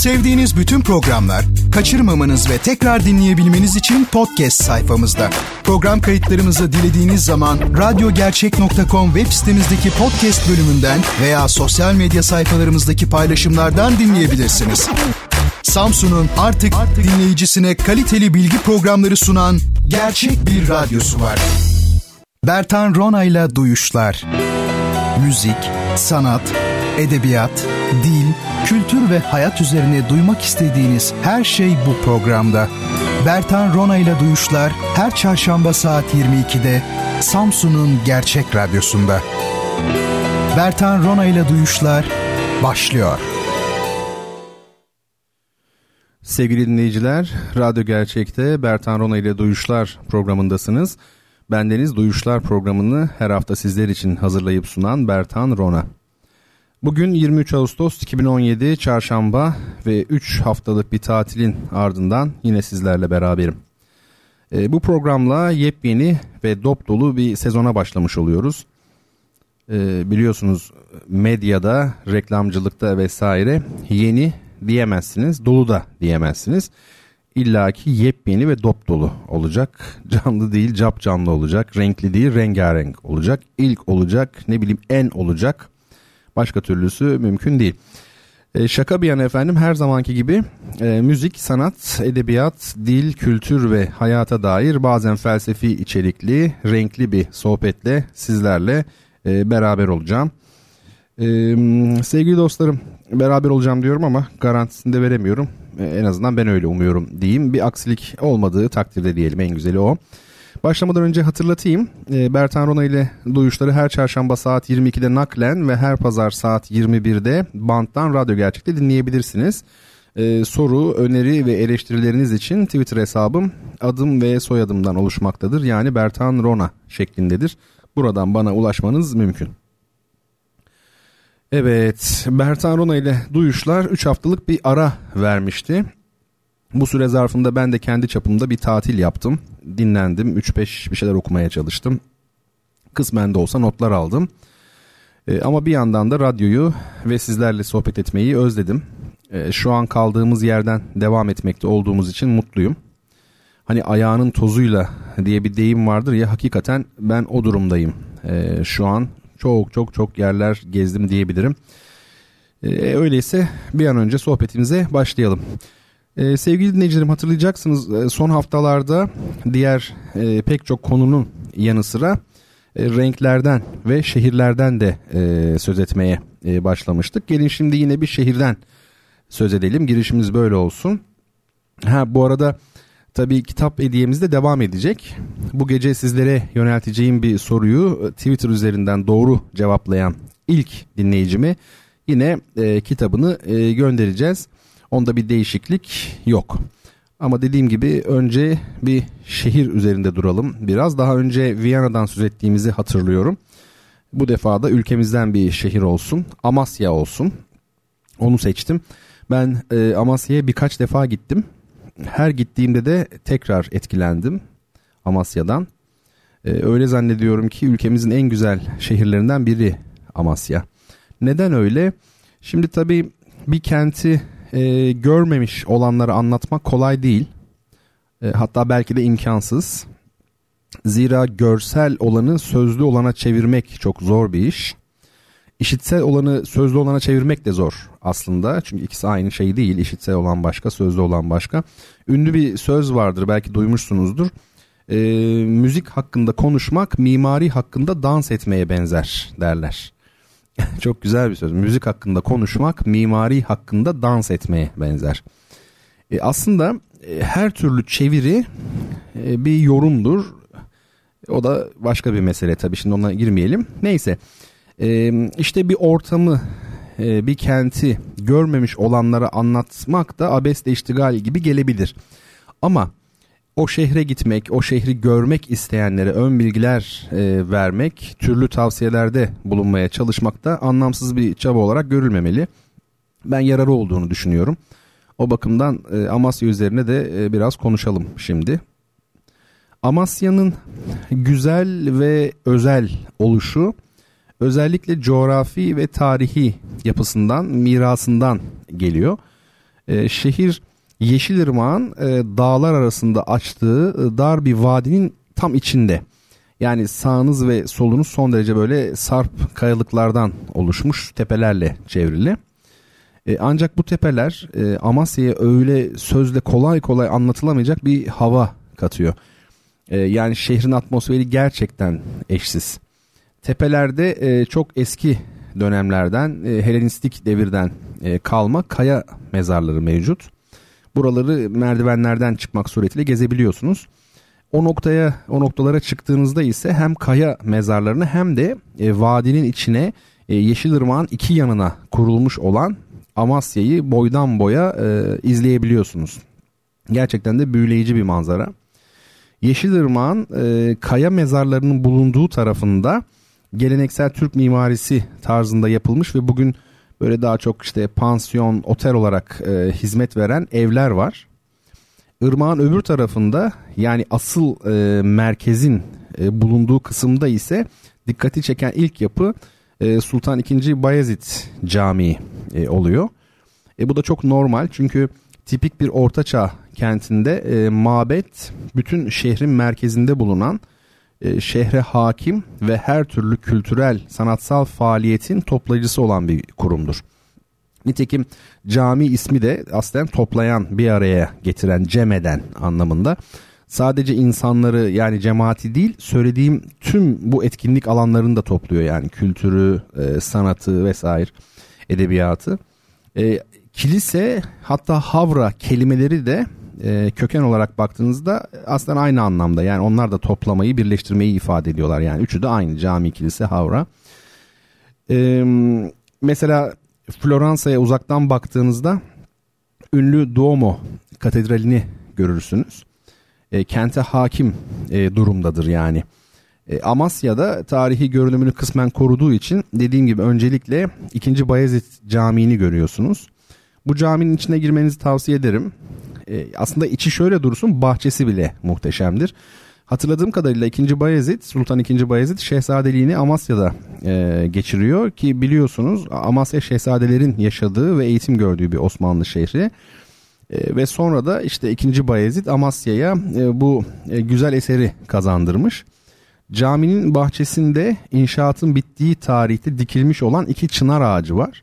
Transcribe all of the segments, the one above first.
Sevdiğiniz bütün programlar kaçırmamanız ve tekrar dinleyebilmeniz için podcast sayfamızda. Program kayıtlarımızı dilediğiniz zaman radyogercek.com web sitemizdeki podcast bölümünden veya sosyal medya sayfalarımızdaki paylaşımlardan dinleyebilirsiniz. Samsun'un artık, artık dinleyicisine kaliteli bilgi programları sunan gerçek bir radyosu var. Bertan Ronayla Duyuşlar Müzik, sanat, edebiyat, dil, kültür ve hayat üzerine duymak istediğiniz her şey bu programda. Bertan Rona ile Duyuşlar her çarşamba saat 22'de Samsun'un Gerçek Radyosu'nda. Bertan Rona ile Duyuşlar başlıyor. Sevgili dinleyiciler, Radyo Gerçek'te Bertan Rona ile Duyuşlar programındasınız. Bendeniz Duyuşlar programını her hafta sizler için hazırlayıp sunan Bertan Rona. Bugün 23 Ağustos 2017 Çarşamba ve 3 haftalık bir tatilin ardından yine sizlerle beraberim. E, bu programla yepyeni ve dop dolu bir sezona başlamış oluyoruz. E, biliyorsunuz medyada, reklamcılıkta vesaire yeni diyemezsiniz, dolu da diyemezsiniz. İlla ki yepyeni ve dop dolu olacak. Canlı değil, cap canlı olacak. Renkli değil, rengarenk olacak. İlk olacak, ne bileyim en olacak Başka türlüsü mümkün değil. E, şaka bir yana efendim her zamanki gibi e, müzik, sanat, edebiyat, dil, kültür ve hayata dair bazen felsefi içerikli, renkli bir sohbetle sizlerle e, beraber olacağım. E, sevgili dostlarım beraber olacağım diyorum ama garantisini de veremiyorum. E, en azından ben öyle umuyorum diyeyim. Bir aksilik olmadığı takdirde diyelim en güzeli o. Başlamadan önce hatırlatayım. E, Bertan Rona ile duyuşları her çarşamba saat 22'de naklen ve her pazar saat 21'de banttan radyo gerçekte dinleyebilirsiniz. Ee, soru, öneri ve eleştirileriniz için Twitter hesabım adım ve soyadımdan oluşmaktadır. Yani Bertan Rona şeklindedir. Buradan bana ulaşmanız mümkün. Evet, Bertan Rona ile Duyuşlar 3 haftalık bir ara vermişti. Bu süre zarfında ben de kendi çapımda bir tatil yaptım. Dinlendim. 3-5 bir şeyler okumaya çalıştım. Kısmen de olsa notlar aldım. E, ama bir yandan da radyoyu ve sizlerle sohbet etmeyi özledim. E, şu an kaldığımız yerden devam etmekte olduğumuz için mutluyum. Hani ayağının tozuyla diye bir deyim vardır ya hakikaten ben o durumdayım. E, şu an çok çok çok yerler gezdim diyebilirim. E, öyleyse bir an önce sohbetimize başlayalım. Ee, sevgili dinleyicilerim hatırlayacaksınız e, son haftalarda diğer e, pek çok konunun yanı sıra e, renklerden ve şehirlerden de e, söz etmeye e, başlamıştık. Gelin şimdi yine bir şehirden söz edelim. Girişimiz böyle olsun. Ha bu arada tabii kitap hediyemiz de devam edecek. Bu gece sizlere yönelteceğim bir soruyu Twitter üzerinden doğru cevaplayan ilk dinleyicime yine e, kitabını e, göndereceğiz. Onda bir değişiklik yok. Ama dediğim gibi önce bir şehir üzerinde duralım. Biraz daha önce Viyana'dan söz ettiğimizi hatırlıyorum. Bu defa da ülkemizden bir şehir olsun. Amasya olsun. Onu seçtim. Ben e, Amasya'ya birkaç defa gittim. Her gittiğimde de tekrar etkilendim Amasya'dan. E, öyle zannediyorum ki ülkemizin en güzel şehirlerinden biri Amasya. Neden öyle? Şimdi tabii bir kenti e, görmemiş olanları anlatmak kolay değil. E, hatta belki de imkansız. Zira görsel olanı sözlü olana çevirmek çok zor bir iş. İşitsel olanı sözlü olana çevirmek de zor aslında. Çünkü ikisi aynı şey değil. İşitsel olan başka, sözlü olan başka. Ünlü bir söz vardır belki duymuşsunuzdur. E, müzik hakkında konuşmak mimari hakkında dans etmeye benzer derler. Çok güzel bir söz. Müzik hakkında konuşmak mimari hakkında dans etmeye benzer. E, aslında e, her türlü çeviri e, bir yorumdur. O da başka bir mesele tabii şimdi ona girmeyelim. Neyse e, işte bir ortamı e, bir kenti görmemiş olanlara anlatmak da abesle iştigal gibi gelebilir. Ama o şehre gitmek, o şehri görmek isteyenlere ön bilgiler e, vermek, türlü tavsiyelerde bulunmaya çalışmak da anlamsız bir çaba olarak görülmemeli. Ben yararı olduğunu düşünüyorum. O bakımdan e, Amasya üzerine de e, biraz konuşalım şimdi. Amasya'nın güzel ve özel oluşu özellikle coğrafi ve tarihi yapısından, mirasından geliyor. E, şehir Yeşilırmak'ın e, dağlar arasında açtığı e, dar bir vadinin tam içinde. Yani sağınız ve solunuz son derece böyle sarp kayalıklardan oluşmuş tepelerle çevrili. E, ancak bu tepeler e, Amasya'ya öyle sözle kolay kolay anlatılamayacak bir hava katıyor. E, yani şehrin atmosferi gerçekten eşsiz. Tepelerde e, çok eski dönemlerden, e, Helenistik devirden e, kalma kaya mezarları mevcut. Buraları merdivenlerden çıkmak suretiyle gezebiliyorsunuz. O noktaya, o noktalara çıktığınızda ise hem kaya mezarlarını hem de e, vadinin içine e, Yeşilırmak'ın iki yanına kurulmuş olan Amasya'yı boydan boya e, izleyebiliyorsunuz. Gerçekten de büyüleyici bir manzara. Yeşilırmak'ın e, kaya mezarlarının bulunduğu tarafında geleneksel Türk mimarisi tarzında yapılmış ve bugün böyle daha çok işte pansiyon, otel olarak e, hizmet veren evler var. Irmağın öbür tarafında yani asıl e, merkezin e, bulunduğu kısımda ise dikkati çeken ilk yapı e, Sultan II. Bayezid Camii e, oluyor. E, bu da çok normal çünkü tipik bir ortaçağ kentinde e, mabet bütün şehrin merkezinde bulunan e, şehre hakim ve her türlü kültürel sanatsal faaliyetin toplayıcısı olan bir kurumdur. Nitekim cami ismi de aslen toplayan bir araya getiren cemeden anlamında. Sadece insanları yani cemaati değil söylediğim tüm bu etkinlik alanlarını da topluyor yani kültürü, e, sanatı vesaire edebiyatı. E, kilise hatta havra kelimeleri de e, köken olarak baktığınızda aslında aynı anlamda. Yani onlar da toplamayı, birleştirmeyi ifade ediyorlar. Yani üçü de aynı cami, kilise, havra. E, mesela Floransa'ya uzaktan baktığınızda ünlü Duomo katedralini görürsünüz. E, kente hakim e, durumdadır yani. E, Amasya'da tarihi görünümünü kısmen koruduğu için dediğim gibi öncelikle 2. Bayezid Camii'ni görüyorsunuz. Bu caminin içine girmenizi tavsiye ederim. E, aslında içi şöyle dursun bahçesi bile muhteşemdir. Hatırladığım kadarıyla 2. Bayezid, Sultan 2. Bayezid şehzadeliğini Amasya'da e, geçiriyor ki biliyorsunuz Amasya şehzadelerin yaşadığı ve eğitim gördüğü bir Osmanlı şehri. E, ve sonra da işte 2. Bayezid Amasya'ya e, bu e, güzel eseri kazandırmış. Caminin bahçesinde inşaatın bittiği tarihte dikilmiş olan iki çınar ağacı var.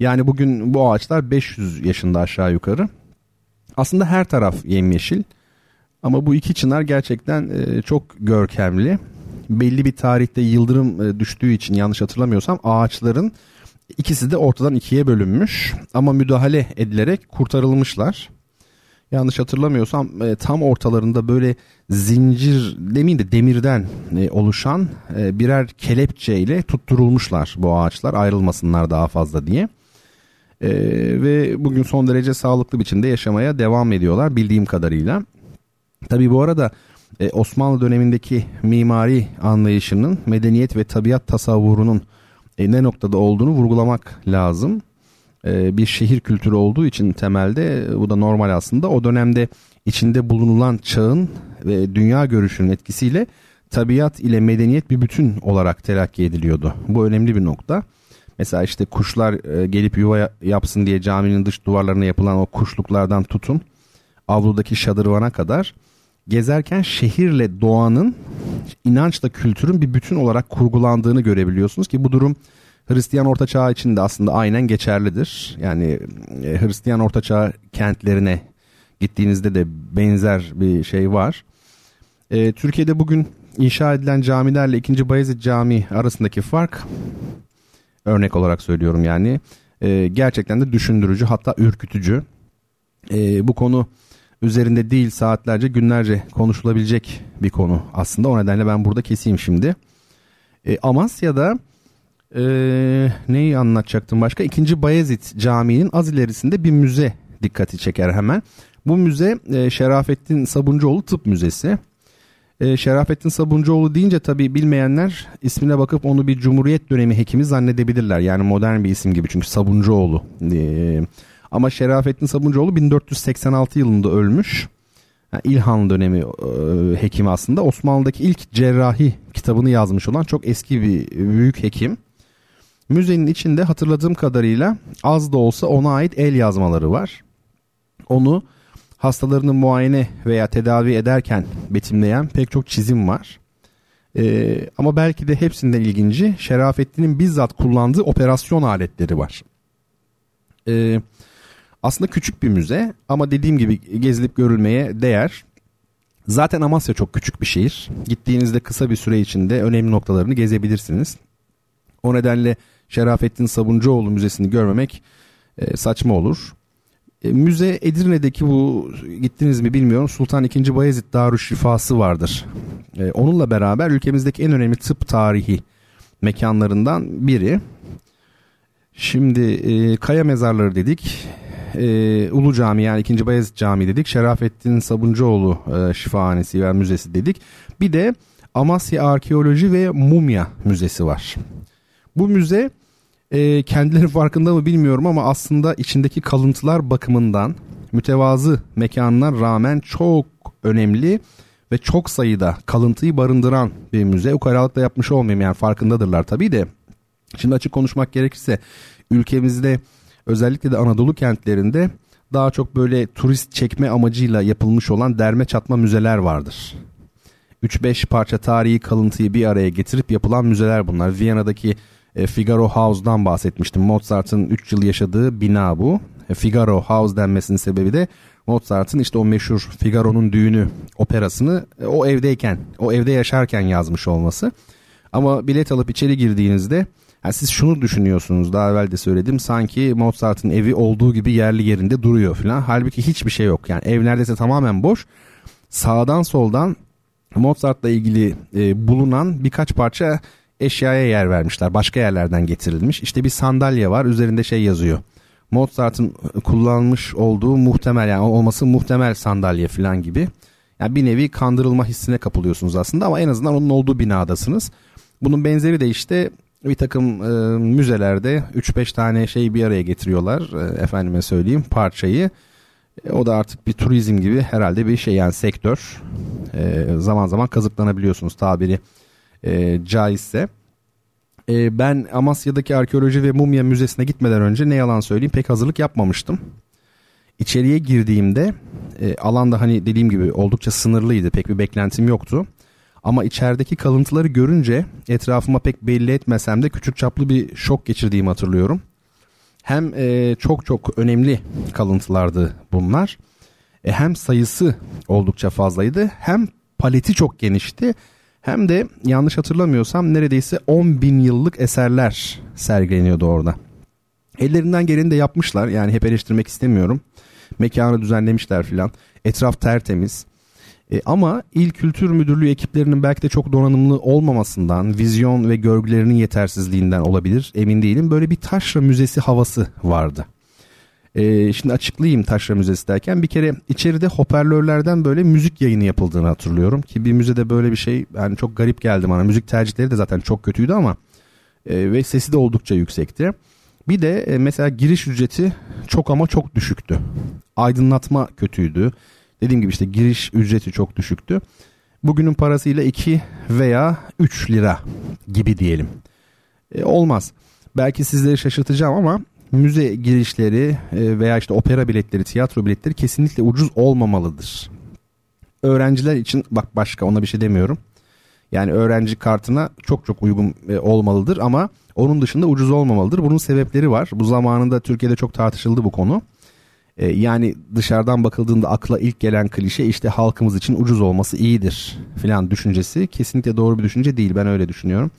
Yani bugün bu ağaçlar 500 yaşında aşağı yukarı. Aslında her taraf yemyeşil. Ama bu iki çınar gerçekten e, çok görkemli. Belli bir tarihte yıldırım e, düştüğü için yanlış hatırlamıyorsam ağaçların ikisi de ortadan ikiye bölünmüş ama müdahale edilerek kurtarılmışlar. Yanlış hatırlamıyorsam e, tam ortalarında böyle zincir demeyeyim de demirden oluşan birer kelepçe ile tutturulmuşlar bu ağaçlar ayrılmasınlar daha fazla diye. Ee, ve bugün son derece sağlıklı biçimde yaşamaya devam ediyorlar bildiğim kadarıyla. Tabii bu arada e, Osmanlı dönemindeki mimari anlayışının medeniyet ve tabiat tasavvurunun e, ne noktada olduğunu vurgulamak lazım. E, bir şehir kültürü olduğu için temelde e, bu da normal aslında. O dönemde içinde bulunulan çağın ve dünya görüşünün etkisiyle tabiat ile medeniyet bir bütün olarak telakki ediliyordu. Bu önemli bir nokta. Mesela işte kuşlar e, gelip yuva yapsın diye caminin dış duvarlarına yapılan o kuşluklardan tutun avludaki şadırvana kadar gezerken şehirle doğanın inançla kültürün bir bütün olarak kurgulandığını görebiliyorsunuz ki bu durum Hristiyan Orta için de aslında aynen geçerlidir. Yani e, Hristiyan Orta kentlerine gittiğinizde de benzer bir şey var. E, Türkiye'de bugün inşa edilen camilerle 2. Bayezid Camii arasındaki fark örnek olarak söylüyorum yani e, gerçekten de düşündürücü hatta ürkütücü. E, bu konu üzerinde değil saatlerce günlerce konuşulabilecek bir konu aslında o nedenle ben burada keseyim şimdi. E, Amasya'da e, neyi anlatacaktım başka? İkinci Bayezid Camii'nin az ilerisinde bir müze dikkati çeker hemen. Bu müze e, Şerafettin Sabuncuoğlu Tıp Müzesi. E, Şerafettin Sabuncuoğlu deyince tabii bilmeyenler ismine bakıp onu bir Cumhuriyet dönemi hekimi zannedebilirler. Yani modern bir isim gibi çünkü Sabuncuoğlu. E, ama Şerafettin Sabuncuoğlu 1486 yılında ölmüş. Yani İlhan dönemi e, hekimi aslında. Osmanlı'daki ilk cerrahi kitabını yazmış olan çok eski bir büyük hekim. Müzenin içinde hatırladığım kadarıyla az da olsa ona ait el yazmaları var. Onu hastalarını muayene veya tedavi ederken betimleyen pek çok çizim var. Ee, ama belki de hepsinden ilginci Şerafettin'in bizzat kullandığı operasyon aletleri var. Ee, aslında küçük bir müze ama dediğim gibi gezilip görülmeye değer. Zaten Amasya çok küçük bir şehir. Gittiğinizde kısa bir süre içinde önemli noktalarını gezebilirsiniz. O nedenle Şerafettin Sabuncuoğlu Müzesi'ni görmemek e, saçma olur. E, müze Edirne'deki bu gittiniz mi bilmiyorum Sultan II. Bayezid Darüşşifası vardır. E, onunla beraber ülkemizdeki en önemli tıp tarihi mekanlarından biri. Şimdi e, Kaya Mezarları dedik. E, Ulu Cami yani 2. Bayezid Camii dedik. Şerafettin Sabuncuoğlu e, Şifahanesi ve Müzesi dedik. Bir de Amasya Arkeoloji ve Mumya Müzesi var. Bu müze e, kendileri farkında mı bilmiyorum ama aslında içindeki kalıntılar bakımından mütevazı mekanına rağmen çok önemli ve çok sayıda kalıntıyı barındıran bir müze. Ukalalıkla yapmış olmayayım yani farkındadırlar tabii de. Şimdi açık konuşmak gerekirse ülkemizde özellikle de Anadolu kentlerinde daha çok böyle turist çekme amacıyla yapılmış olan derme çatma müzeler vardır. 3-5 parça tarihi kalıntıyı bir araya getirip yapılan müzeler bunlar. Viyana'daki e, Figaro House'dan bahsetmiştim. Mozart'ın 3 yıl yaşadığı bina bu. E, Figaro House denmesinin sebebi de Mozart'ın işte o meşhur Figaro'nun düğünü operasını e, o evdeyken, o evde yaşarken yazmış olması. Ama bilet alıp içeri girdiğinizde yani siz şunu düşünüyorsunuz daha evvel de söyledim sanki Mozart'ın evi olduğu gibi yerli yerinde duruyor falan. Halbuki hiçbir şey yok yani ev neredeyse tamamen boş. Sağdan soldan Mozart'la ilgili e, bulunan birkaç parça eşyaya yer vermişler. Başka yerlerden getirilmiş. İşte bir sandalye var üzerinde şey yazıyor. Mozart'ın kullanmış olduğu muhtemel yani olması muhtemel sandalye falan gibi. Yani bir nevi kandırılma hissine kapılıyorsunuz aslında ama en azından onun olduğu binadasınız. Bunun benzeri de işte bir takım e, müzelerde 3-5 tane şey bir araya getiriyorlar. E, efendime söyleyeyim parçayı. E, o da artık bir turizm gibi herhalde bir şey yani sektör. E, zaman zaman kazıklanabiliyorsunuz tabiri e, caizse. E, ben Amasya'daki arkeoloji ve mumya müzesine gitmeden önce ne yalan söyleyeyim pek hazırlık yapmamıştım. İçeriye girdiğimde e, alanda hani dediğim gibi oldukça sınırlıydı pek bir beklentim yoktu. Ama içerideki kalıntıları görünce etrafıma pek belli etmesem de küçük çaplı bir şok geçirdiğimi hatırlıyorum. Hem e, çok çok önemli kalıntılardı bunlar. E, hem sayısı oldukça fazlaydı hem paleti çok genişti hem de yanlış hatırlamıyorsam neredeyse 10 bin yıllık eserler sergileniyordu orada. Ellerinden geleni de yapmışlar yani hep eleştirmek istemiyorum. Mekanı düzenlemişler filan. Etraf tertemiz. E, ama İl Kültür Müdürlüğü ekiplerinin belki de çok donanımlı olmamasından, vizyon ve görgülerinin yetersizliğinden olabilir emin değilim. Böyle bir taşra müzesi havası vardı. E, şimdi açıklayayım taşra müzesi derken bir kere içeride hoparlörlerden böyle müzik yayını yapıldığını hatırlıyorum. Ki bir müzede böyle bir şey yani çok garip geldi bana. Müzik tercihleri de zaten çok kötüydü ama e, ve sesi de oldukça yüksekti. Bir de e, mesela giriş ücreti çok ama çok düşüktü. Aydınlatma kötüydü. Dediğim gibi işte giriş ücreti çok düşüktü. Bugünün parasıyla 2 veya 3 lira gibi diyelim. E, olmaz. Belki sizleri şaşırtacağım ama müze girişleri e, veya işte opera biletleri, tiyatro biletleri kesinlikle ucuz olmamalıdır. Öğrenciler için bak başka ona bir şey demiyorum. Yani öğrenci kartına çok çok uygun e, olmalıdır ama onun dışında ucuz olmamalıdır. Bunun sebepleri var. Bu zamanında Türkiye'de çok tartışıldı bu konu. E, yani dışarıdan bakıldığında akla ilk gelen klişe işte halkımız için ucuz olması iyidir filan düşüncesi. Kesinlikle doğru bir düşünce değil ben öyle düşünüyorum.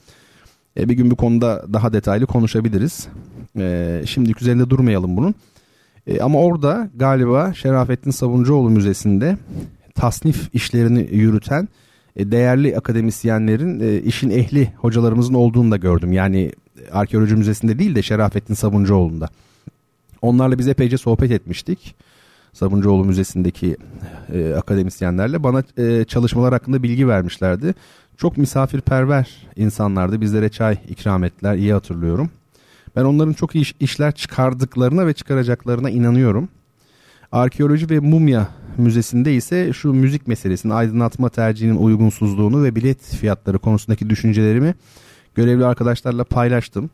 bir gün bu konuda daha detaylı konuşabiliriz. E, şimdilik üzerinde durmayalım bunun. E, ama orada galiba Şerafettin Sabuncuoğlu Müzesi'nde tasnif işlerini yürüten e, değerli akademisyenlerin e, işin ehli hocalarımızın olduğunu da gördüm. Yani Arkeoloji Müzesi'nde değil de Şerafettin Sabuncuoğlu'nda. Onlarla biz epeyce sohbet etmiştik. Sabuncuoğlu Müzesi'ndeki e, akademisyenlerle bana e, çalışmalar hakkında bilgi vermişlerdi. Çok misafirperver insanlardı. Bizlere çay ikram ettiler. iyi hatırlıyorum. Ben onların çok iyi iş, işler çıkardıklarına ve çıkaracaklarına inanıyorum. Arkeoloji ve Mumya Müzesi'nde ise şu müzik meselesini, aydınlatma tercihinin uygunsuzluğunu ve bilet fiyatları konusundaki düşüncelerimi görevli arkadaşlarla paylaştım.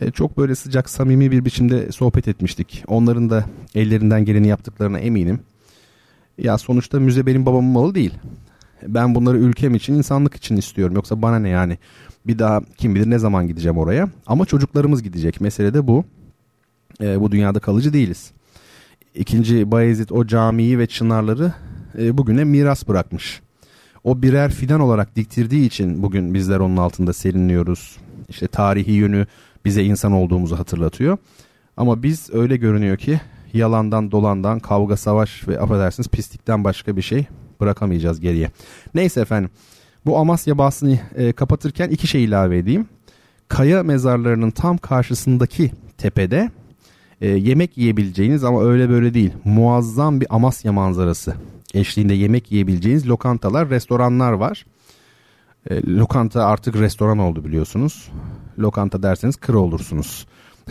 E, çok böyle sıcak, samimi bir biçimde sohbet etmiştik. Onların da ellerinden geleni yaptıklarına eminim. Ya sonuçta müze benim babamın malı değil. Ben bunları ülkem için, insanlık için istiyorum. Yoksa bana ne yani? Bir daha kim bilir ne zaman gideceğim oraya. Ama çocuklarımız gidecek. Mesele de bu. E, bu dünyada kalıcı değiliz. İkinci Bayezid o camiyi ve çınarları e, bugüne miras bırakmış. O birer fidan olarak diktirdiği için bugün bizler onun altında serinliyoruz. İşte tarihi yönü bize insan olduğumuzu hatırlatıyor. Ama biz öyle görünüyor ki yalandan dolandan kavga savaş ve affedersiniz pislikten başka bir şey bırakamayacağız geriye. Neyse efendim bu Amasya bahsini e, kapatırken iki şey ilave edeyim. Kaya mezarlarının tam karşısındaki tepede e, yemek yiyebileceğiniz ama öyle böyle değil muazzam bir Amasya manzarası eşliğinde yemek yiyebileceğiniz lokantalar, restoranlar var. E, lokanta artık restoran oldu biliyorsunuz. Lokanta derseniz kır olursunuz.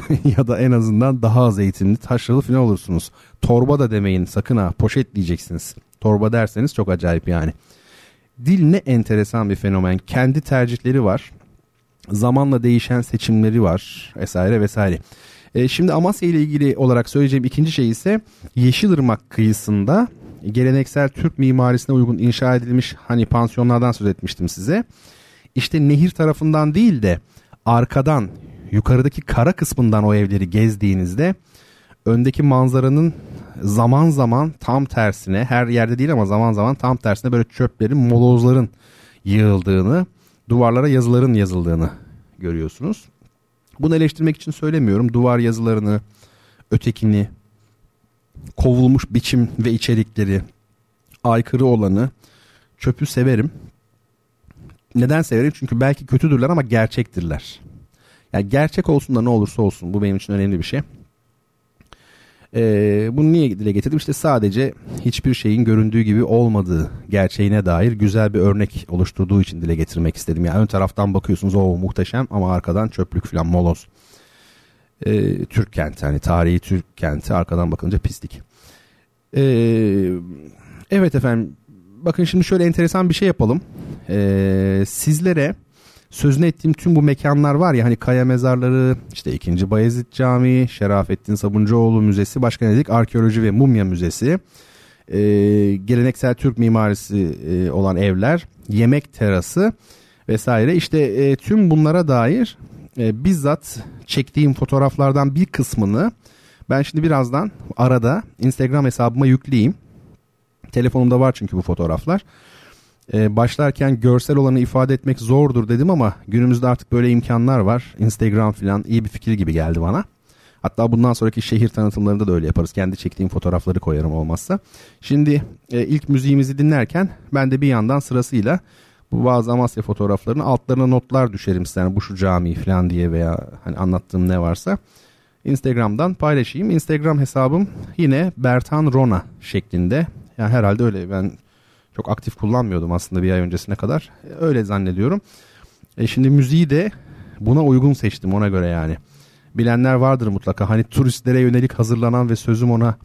ya da en azından daha az eğitimli taşralı falan olursunuz. Torba da demeyin sakın ha poşet diyeceksiniz. Torba derseniz çok acayip yani. Dil ne enteresan bir fenomen. Kendi tercihleri var. Zamanla değişen seçimleri var vesaire vesaire. E, şimdi Amasya ile ilgili olarak söyleyeceğim ikinci şey ise Yeşilırmak kıyısında geleneksel Türk mimarisine uygun inşa edilmiş hani pansiyonlardan söz etmiştim size. İşte nehir tarafından değil de arkadan yukarıdaki kara kısmından o evleri gezdiğinizde öndeki manzaranın zaman zaman tam tersine her yerde değil ama zaman zaman tam tersine böyle çöplerin molozların yığıldığını duvarlara yazıların yazıldığını görüyorsunuz. Bunu eleştirmek için söylemiyorum. Duvar yazılarını, ötekini, kovulmuş biçim ve içerikleri, aykırı olanı, çöpü severim. Neden severim? Çünkü belki kötüdürler ama gerçektirler. Yani gerçek olsun da ne olursa olsun bu benim için önemli bir şey. Ee, bunu niye dile getirdim? İşte sadece hiçbir şeyin göründüğü gibi olmadığı gerçeğine dair güzel bir örnek oluşturduğu için dile getirmek istedim. Yani ön taraftan bakıyorsunuz o muhteşem ama arkadan çöplük falan moloz. Ee, Türk kenti hani tarihi Türk kenti arkadan bakınca pislik. Ee, evet efendim bakın şimdi şöyle enteresan bir şey yapalım. Ee, sizlere sözünü ettiğim tüm bu mekanlar var ya hani Kaya Mezarları, işte 2. Bayezid Camii, Şerafettin Sabuncuoğlu Müzesi, başka ne dedik? Arkeoloji ve Mumya Müzesi, e, geleneksel Türk mimarisi e, olan evler, yemek terası vesaire. İşte e, tüm bunlara dair e, bizzat çektiğim fotoğraflardan bir kısmını ben şimdi birazdan arada Instagram hesabıma yükleyeyim. Telefonumda var çünkü bu fotoğraflar e, başlarken görsel olanı ifade etmek zordur dedim ama günümüzde artık böyle imkanlar var. Instagram falan iyi bir fikir gibi geldi bana. Hatta bundan sonraki şehir tanıtımlarında da öyle yaparız. Kendi çektiğim fotoğrafları koyarım olmazsa. Şimdi e, ilk müziğimizi dinlerken ben de bir yandan sırasıyla bu bazı Amasya fotoğraflarının altlarına notlar düşerim size. Yani bu şu cami falan diye veya hani anlattığım ne varsa. Instagram'dan paylaşayım. Instagram hesabım yine Bertan Rona şeklinde. Yani herhalde öyle ben çok aktif kullanmıyordum aslında bir ay öncesine kadar. Öyle zannediyorum. E şimdi müziği de buna uygun seçtim ona göre yani. Bilenler vardır mutlaka. Hani turistlere yönelik hazırlanan ve sözüm ona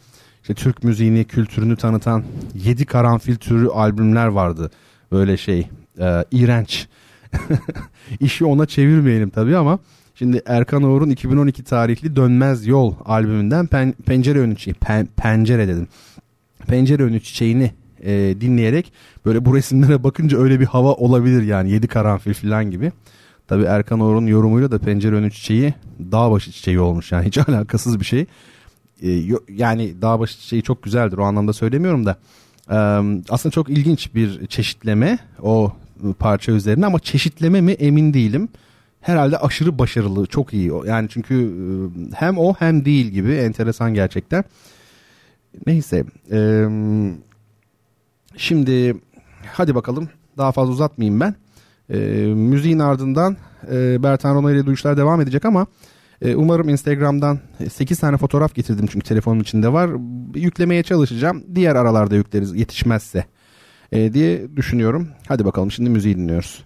işte Türk müziğini, kültürünü tanıtan 7 karanfil türü albümler vardı. Böyle şey, e, iğrenç. İşi ona çevirmeyelim tabii ama şimdi Erkan Oğur'un 2012 tarihli Dönmez Yol albümünden pen, Pencere Önü Çiçeği, pen, Pencere dedim. Pencere Önü Çiçeğini e, dinleyerek böyle bu resimlere bakınca öyle bir hava olabilir yani yedi karanfil falan gibi. Tabi Erkan Orhun yorumuyla da pencere önü çiçeği dağ başı çiçeği olmuş yani hiç alakasız bir şey. E, yani dağ başı çiçeği çok güzeldir o anlamda söylemiyorum da. E, aslında çok ilginç bir çeşitleme o parça üzerine ama çeşitleme mi emin değilim. Herhalde aşırı başarılı çok iyi yani çünkü e, hem o hem değil gibi enteresan gerçekten. Neyse. Eee Şimdi hadi bakalım daha fazla uzatmayayım ben. E, müziğin ardından e, Bertan Rona ile duyuşlar devam edecek ama E, umarım Instagram'dan 8 tane fotoğraf getirdim çünkü telefonum içinde var. Yüklemeye çalışacağım. Diğer aralarda yükleriz yetişmezse e, diye düşünüyorum. Hadi bakalım şimdi müziği dinliyoruz.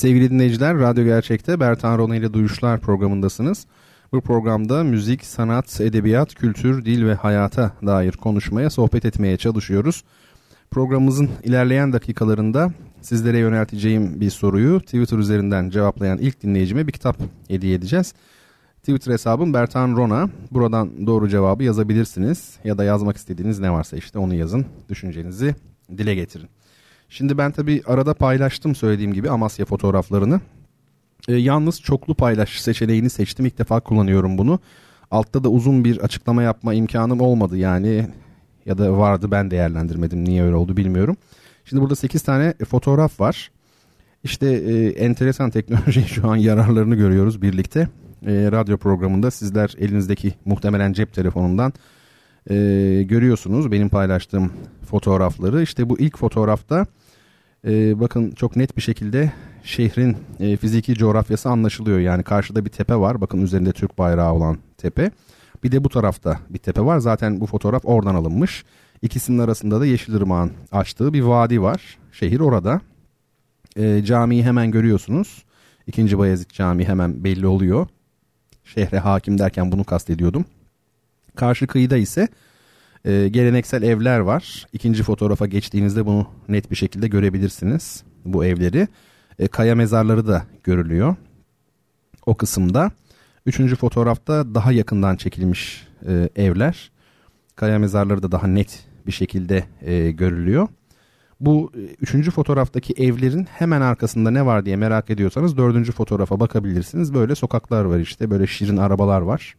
Sevgili dinleyiciler, Radyo Gerçek'te Bertan Rona ile Duyuşlar programındasınız. Bu programda müzik, sanat, edebiyat, kültür, dil ve hayata dair konuşmaya, sohbet etmeye çalışıyoruz. Programımızın ilerleyen dakikalarında sizlere yönelteceğim bir soruyu Twitter üzerinden cevaplayan ilk dinleyicime bir kitap hediye edeceğiz. Twitter hesabım Bertan Rona. Buradan doğru cevabı yazabilirsiniz ya da yazmak istediğiniz ne varsa işte onu yazın. Düşüncenizi dile getirin. Şimdi ben tabii arada paylaştım söylediğim gibi Amasya fotoğraflarını. E, yalnız çoklu paylaş seçeneğini seçtim. İlk defa kullanıyorum bunu. Altta da uzun bir açıklama yapma imkanım olmadı yani ya da vardı ben değerlendirmedim niye öyle oldu bilmiyorum. Şimdi burada 8 tane fotoğraf var. İşte e, enteresan teknoloji şu an yararlarını görüyoruz birlikte. E, radyo programında sizler elinizdeki muhtemelen cep telefonundan e, görüyorsunuz benim paylaştığım fotoğrafları. İşte bu ilk fotoğrafta e, bakın çok net bir şekilde şehrin e, fiziki coğrafyası anlaşılıyor. Yani karşıda bir tepe var. Bakın üzerinde Türk bayrağı olan tepe. Bir de bu tarafta bir tepe var. Zaten bu fotoğraf oradan alınmış. İkisinin arasında da Yeşilırmak'ın açtığı bir vadi var. Şehir orada. E, camiyi hemen görüyorsunuz. İkinci Bayezid Camii hemen belli oluyor. Şehre hakim derken bunu kastediyordum. Karşı kıyıda ise e, geleneksel evler var. İkinci fotoğrafa geçtiğinizde bunu net bir şekilde görebilirsiniz. Bu evleri. E, kaya mezarları da görülüyor. O kısımda. Üçüncü fotoğrafta daha yakından çekilmiş e, evler. Kaya mezarları da daha net bir şekilde e, görülüyor. Bu e, üçüncü fotoğraftaki evlerin hemen arkasında ne var diye merak ediyorsanız dördüncü fotoğrafa bakabilirsiniz. Böyle sokaklar var işte böyle şirin arabalar var.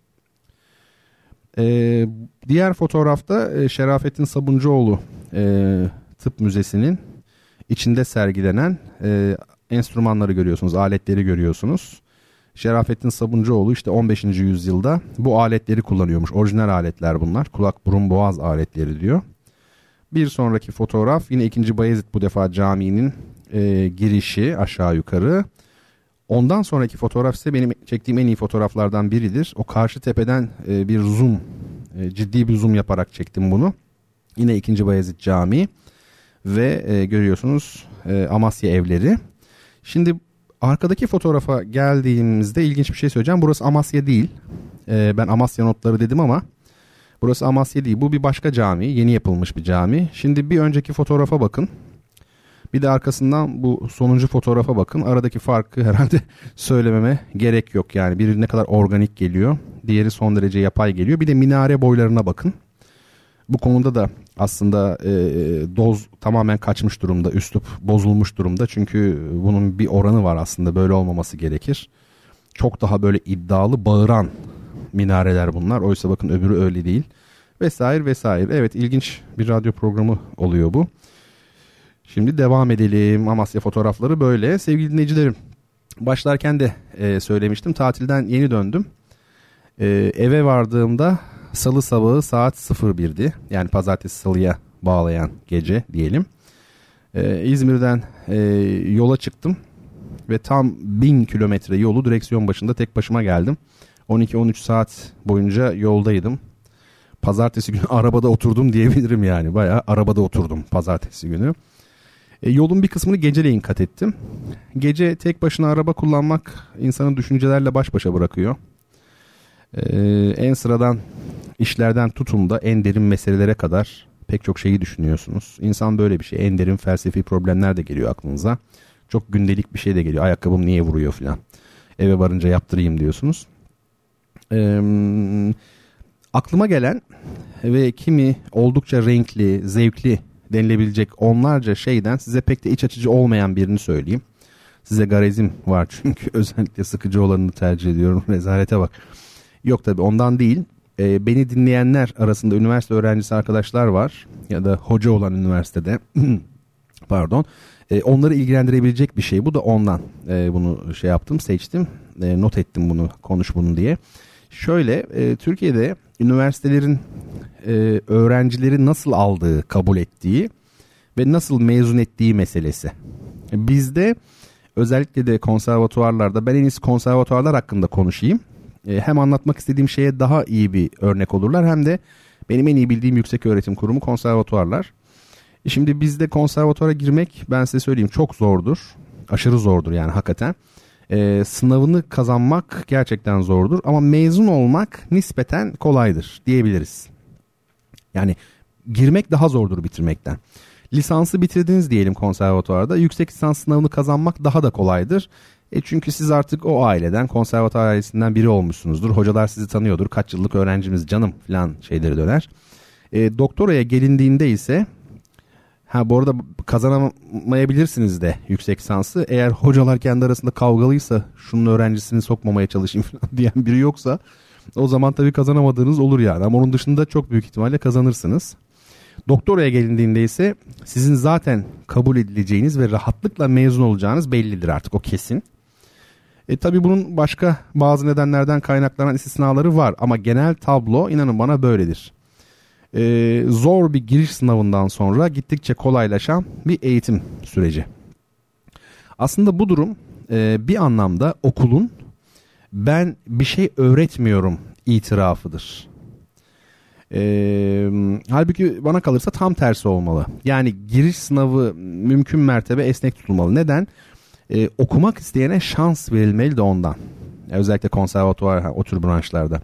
Ee, diğer fotoğrafta e, Şerafettin Sabuncuoğlu e, Tıp Müzesi'nin içinde sergilenen e, enstrümanları görüyorsunuz, aletleri görüyorsunuz. Şerafettin Sabuncuoğlu işte 15. yüzyılda bu aletleri kullanıyormuş. Orijinal aletler bunlar. Kulak, burun, boğaz aletleri diyor. Bir sonraki fotoğraf yine 2. Bayezid bu defa caminin e, girişi aşağı yukarı. Ondan sonraki fotoğraf ise benim çektiğim en iyi fotoğraflardan biridir. O karşı tepeden e, bir zoom, e, ciddi bir zoom yaparak çektim bunu. Yine 2. Bayezid Camii ve e, görüyorsunuz e, Amasya evleri. Şimdi arkadaki fotoğrafa geldiğimizde ilginç bir şey söyleyeceğim. Burası Amasya değil. E, ben Amasya notları dedim ama burası Amasya değil. Bu bir başka cami, yeni yapılmış bir cami. Şimdi bir önceki fotoğrafa bakın. Bir de arkasından bu sonuncu fotoğrafa bakın. Aradaki farkı herhalde söylememe gerek yok. Yani biri ne kadar organik geliyor. Diğeri son derece yapay geliyor. Bir de minare boylarına bakın. Bu konuda da aslında e, doz tamamen kaçmış durumda. Üslup bozulmuş durumda. Çünkü bunun bir oranı var aslında. Böyle olmaması gerekir. Çok daha böyle iddialı bağıran minareler bunlar. Oysa bakın öbürü öyle değil. Vesaire vesaire. Evet ilginç bir radyo programı oluyor bu. Şimdi devam edelim. Amasya fotoğrafları böyle. Sevgili dinleyicilerim başlarken de e, söylemiştim. Tatilden yeni döndüm. E, eve vardığımda salı sabahı saat 01'di. Yani pazartesi salıya bağlayan gece diyelim. E, İzmir'den e, yola çıktım. Ve tam 1000 kilometre yolu direksiyon başında tek başıma geldim. 12-13 saat boyunca yoldaydım. Pazartesi günü arabada oturdum diyebilirim yani. Bayağı arabada oturdum pazartesi günü. E, yolun bir kısmını geceleyin kat ettim. Gece tek başına araba kullanmak insanın düşüncelerle baş başa bırakıyor. E, en sıradan işlerden tutun da en derin meselelere kadar pek çok şeyi düşünüyorsunuz. İnsan böyle bir şey. En derin felsefi problemler de geliyor aklınıza. Çok gündelik bir şey de geliyor. Ayakkabım niye vuruyor filan. Eve varınca yaptırayım diyorsunuz. Ee, aklıma gelen ve kimi oldukça renkli, zevkli denilebilecek onlarca şeyden size pek de iç açıcı olmayan birini söyleyeyim. Size garezim var çünkü özellikle sıkıcı olanını tercih ediyorum. Rezalete bak. Yok tabii ondan değil. E, beni dinleyenler arasında üniversite öğrencisi arkadaşlar var. Ya da hoca olan üniversitede. Pardon. E, onları ilgilendirebilecek bir şey. Bu da ondan e, bunu şey yaptım, seçtim. E, not ettim bunu, konuş bunu diye. Şöyle e, Türkiye'de üniversitelerin e, öğrencileri nasıl aldığı, kabul ettiği ve nasıl mezun ettiği meselesi. Bizde özellikle de konservatuvarlarda ben en iyisi konservatuvarlar hakkında konuşayım. E, hem anlatmak istediğim şeye daha iyi bir örnek olurlar hem de benim en iyi bildiğim yüksek öğretim kurumu konservatuvarlar. E, şimdi bizde konservatuvara girmek ben size söyleyeyim çok zordur. Aşırı zordur yani hakikaten. Ee, sınavını kazanmak gerçekten zordur ama mezun olmak nispeten kolaydır diyebiliriz. Yani girmek daha zordur bitirmekten. Lisansı bitirdiniz diyelim konservatuvarda. Yüksek lisans sınavını kazanmak daha da kolaydır. E çünkü siz artık o aileden, konservatuvar ailesinden biri olmuşsunuzdur. Hocalar sizi tanıyordur. Kaç yıllık öğrencimiz canım falan şeyleri döner. E, doktoraya gelindiğinde ise Ha bu arada kazanamayabilirsiniz de yüksek lisansı. Eğer hocalar kendi arasında kavgalıysa şunun öğrencisini sokmamaya çalışayım falan diyen biri yoksa o zaman tabii kazanamadığınız olur yani. Ama onun dışında çok büyük ihtimalle kazanırsınız. Doktoraya gelindiğinde ise sizin zaten kabul edileceğiniz ve rahatlıkla mezun olacağınız bellidir artık o kesin. E tabi bunun başka bazı nedenlerden kaynaklanan istisnaları var ama genel tablo inanın bana böyledir. E, zor bir giriş sınavından sonra gittikçe kolaylaşan bir eğitim süreci. Aslında bu durum e, bir anlamda okulun ben bir şey öğretmiyorum itirafıdır. Ee, halbuki bana kalırsa tam tersi olmalı. Yani giriş sınavı mümkün mertebe esnek tutulmalı. Neden? Ee, okumak isteyene şans verilmeli de ondan. Özellikle konservatuvar o tür branşlarda.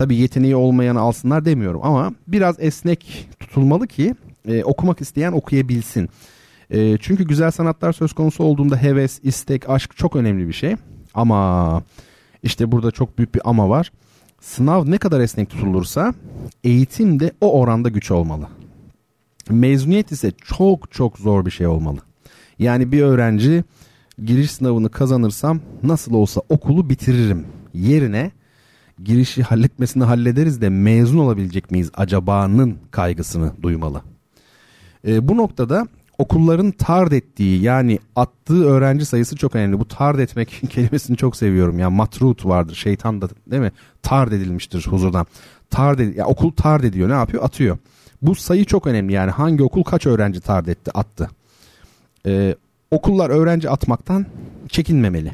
Tabii yeteneği olmayanı alsınlar demiyorum ama biraz esnek tutulmalı ki e, okumak isteyen okuyabilsin. E, çünkü güzel sanatlar söz konusu olduğunda heves, istek, aşk çok önemli bir şey. Ama işte burada çok büyük bir ama var. Sınav ne kadar esnek tutulursa eğitim de o oranda güç olmalı. Mezuniyet ise çok çok zor bir şey olmalı. Yani bir öğrenci giriş sınavını kazanırsam nasıl olsa okulu bitiririm yerine girişi halletmesini hallederiz de mezun olabilecek miyiz acaba'nın kaygısını duymalı. E, bu noktada okulların tard ettiği yani attığı öğrenci sayısı çok önemli. Bu tard etmek kelimesini çok seviyorum. Yani matrut vardır şeytan da değil mi? Tard edilmiştir huzurdan. Tard ed- ya okul tard ediyor ne yapıyor? Atıyor. Bu sayı çok önemli yani hangi okul kaç öğrenci tard etti attı. Ee, okullar öğrenci atmaktan çekinmemeli.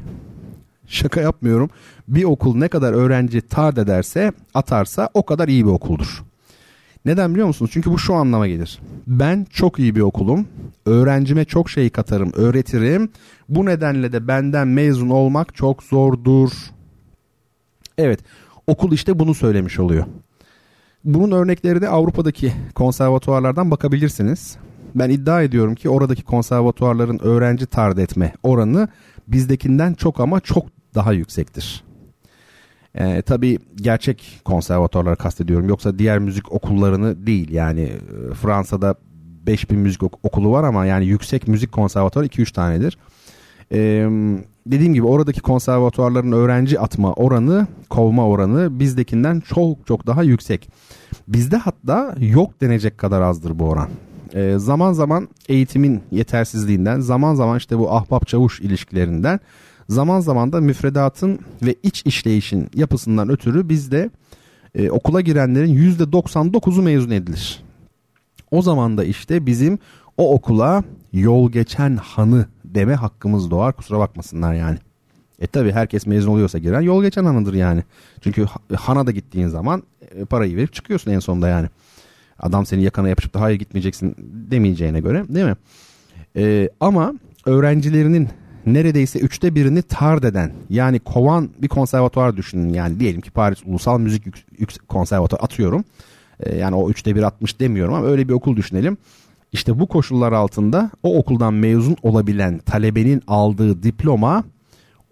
Şaka yapmıyorum. Bir okul ne kadar öğrenci tard ederse atarsa o kadar iyi bir okuldur. Neden biliyor musunuz? Çünkü bu şu anlama gelir. Ben çok iyi bir okulum. Öğrencime çok şey katarım, öğretirim. Bu nedenle de benden mezun olmak çok zordur. Evet, okul işte bunu söylemiş oluyor. Bunun örnekleri de Avrupa'daki konservatuvarlardan bakabilirsiniz. Ben iddia ediyorum ki oradaki konservatuvarların öğrenci tard etme oranı bizdekinden çok ama çok daha yüksektir. Ee, tabii gerçek konservatuarları kastediyorum. Yoksa diğer müzik okullarını değil. Yani e, Fransa'da 5000 müzik okulu var ama yani yüksek müzik konservatuarı 2-3 tanedir. Ee, dediğim gibi oradaki konservatuarların öğrenci atma oranı, kovma oranı bizdekinden çok çok daha yüksek. Bizde hatta yok denecek kadar azdır bu oran. Ee, zaman zaman eğitimin yetersizliğinden, zaman zaman işte bu ahbap çavuş ilişkilerinden zaman zaman da müfredatın ve iç işleyişin yapısından ötürü bizde e, okula girenlerin %99'u mezun edilir. O zaman da işte bizim o okula yol geçen hanı deme hakkımız doğar kusura bakmasınlar yani. E tabi herkes mezun oluyorsa giren yol geçen hanıdır yani. Çünkü hana da gittiğin zaman e, parayı verip çıkıyorsun en sonunda yani. Adam seni yakana yapışıp da hayır gitmeyeceksin demeyeceğine göre değil mi? E, ama öğrencilerinin neredeyse üçte birini tard eden yani kovan bir konservatuvar düşünün yani diyelim ki Paris Ulusal Müzik Yük, Konservatuar atıyorum. Ee, yani o üçte bir atmış demiyorum ama öyle bir okul düşünelim. İşte bu koşullar altında o okuldan mezun olabilen talebenin aldığı diploma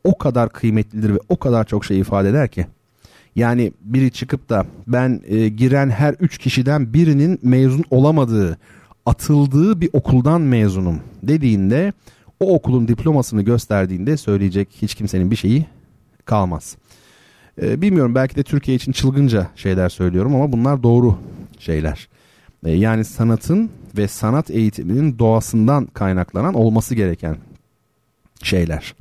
o kadar kıymetlidir ve o kadar çok şey ifade eder ki. Yani biri çıkıp da ben e, giren her üç kişiden birinin mezun olamadığı, atıldığı bir okuldan mezunum dediğinde o okulun diplomasını gösterdiğinde söyleyecek hiç kimsenin bir şeyi kalmaz. Ee, bilmiyorum belki de Türkiye için çılgınca şeyler söylüyorum ama bunlar doğru şeyler. Ee, yani sanatın ve sanat eğitiminin doğasından kaynaklanan olması gereken şeyler.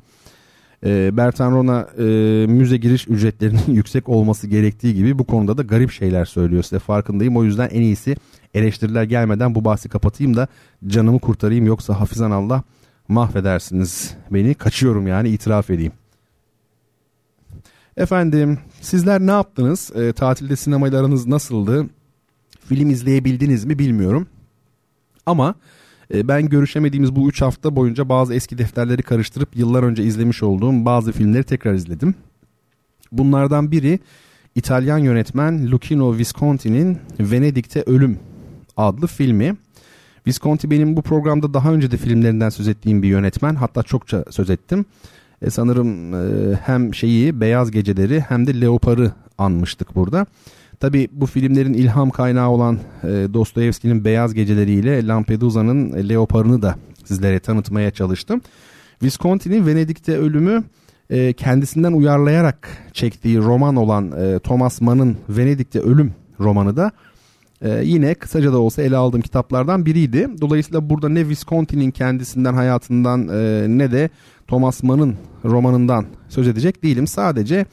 Ee, Bertan Rona e, müze giriş ücretlerinin yüksek olması gerektiği gibi bu konuda da garip şeyler söylüyor size farkındayım. O yüzden en iyisi eleştiriler gelmeden bu bahsi kapatayım da canımı kurtarayım yoksa hafizan Allah mahvedersiniz beni. Kaçıyorum yani itiraf edeyim. Efendim sizler ne yaptınız? E, tatilde sinemayla aranız nasıldı? Film izleyebildiniz mi bilmiyorum. Ama e, ben görüşemediğimiz bu 3 hafta boyunca bazı eski defterleri karıştırıp yıllar önce izlemiş olduğum bazı filmleri tekrar izledim. Bunlardan biri İtalyan yönetmen Lucchino Visconti'nin Venedik'te Ölüm adlı filmi. Visconti benim bu programda daha önce de filmlerinden söz ettiğim bir yönetmen. Hatta çokça söz ettim. E, sanırım e, hem şeyi Beyaz Geceleri hem de Leopar'ı anmıştık burada. Tabi bu filmlerin ilham kaynağı olan e, Dostoyevski'nin Beyaz Geceleri ile Lampedusa'nın Leopar'ını da sizlere tanıtmaya çalıştım. Visconti'nin Venedik'te ölümü e, kendisinden uyarlayarak çektiği roman olan e, Thomas Mann'ın Venedik'te Ölüm romanı da Ee, yine kısaca da olsa ele aldığım kitaplardan biriydi. Dolayısıyla burada ne Visconti'nin kendisinden hayatından e, ne de Thomas Mann'ın romanından söz edecek değilim. Sadece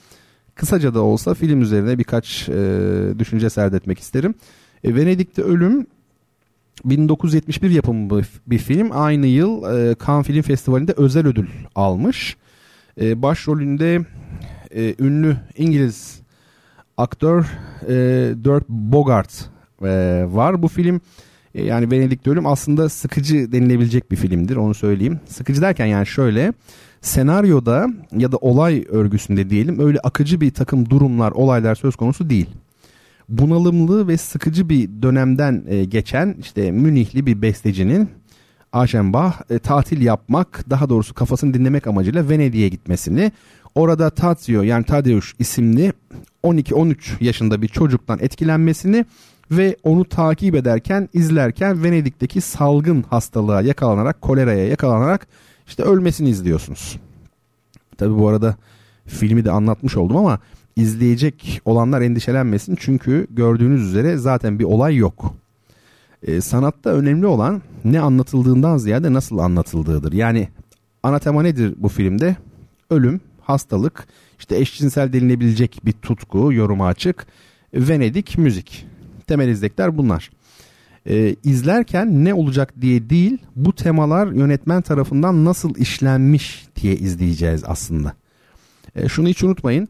kısaca da olsa film üzerine birkaç e, düşünce serdetmek isterim. E, Venedik'te Ölüm 1971 yapımı bir film. Aynı yıl e, Cannes Film Festivali'nde özel ödül almış. Başrolünde ünlü İngiliz aktör Dirk Bogart e, var. Bu film e, yani Venedik'te Ölüm aslında sıkıcı denilebilecek bir filmdir onu söyleyeyim. Sıkıcı derken yani şöyle senaryoda ya da olay örgüsünde diyelim öyle akıcı bir takım durumlar olaylar söz konusu değil bunalımlı ve sıkıcı bir dönemden e, geçen işte Münihli bir bestecinin Aschenbach e, tatil yapmak daha doğrusu kafasını dinlemek amacıyla Venedik'e gitmesini orada Tazio yani Tadeusz isimli 12-13 yaşında bir çocuktan etkilenmesini ve onu takip ederken izlerken Venedik'teki salgın hastalığa yakalanarak koleraya yakalanarak işte ölmesini izliyorsunuz. Tabi bu arada filmi de anlatmış oldum ama izleyecek olanlar endişelenmesin çünkü gördüğünüz üzere zaten bir olay yok. E, sanatta önemli olan ne anlatıldığından ziyade nasıl anlatıldığıdır. Yani ana tema nedir bu filmde? Ölüm, hastalık, işte eşcinsel denilebilecek bir tutku, yoruma açık, Venedik, müzik. Temel izlekler bunlar. E, izlerken ne olacak diye değil, bu temalar yönetmen tarafından nasıl işlenmiş diye izleyeceğiz aslında. E, şunu hiç unutmayın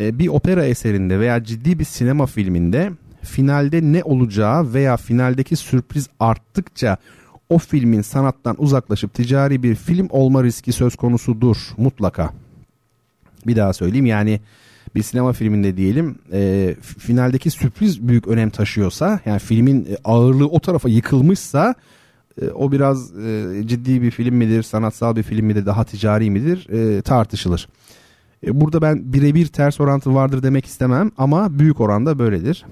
e, bir opera eserinde veya ciddi bir sinema filminde finalde ne olacağı veya finaldeki sürpriz arttıkça o filmin sanattan uzaklaşıp ticari bir film olma riski söz konusudur mutlaka. Bir daha söyleyeyim yani bir sinema filminde diyelim e, finaldeki sürpriz büyük önem taşıyorsa yani filmin ağırlığı o tarafa yıkılmışsa e, o biraz e, ciddi bir film midir sanatsal bir film midir daha ticari midir e, tartışılır. E, burada ben birebir ters orantı vardır demek istemem ama büyük oranda böyledir.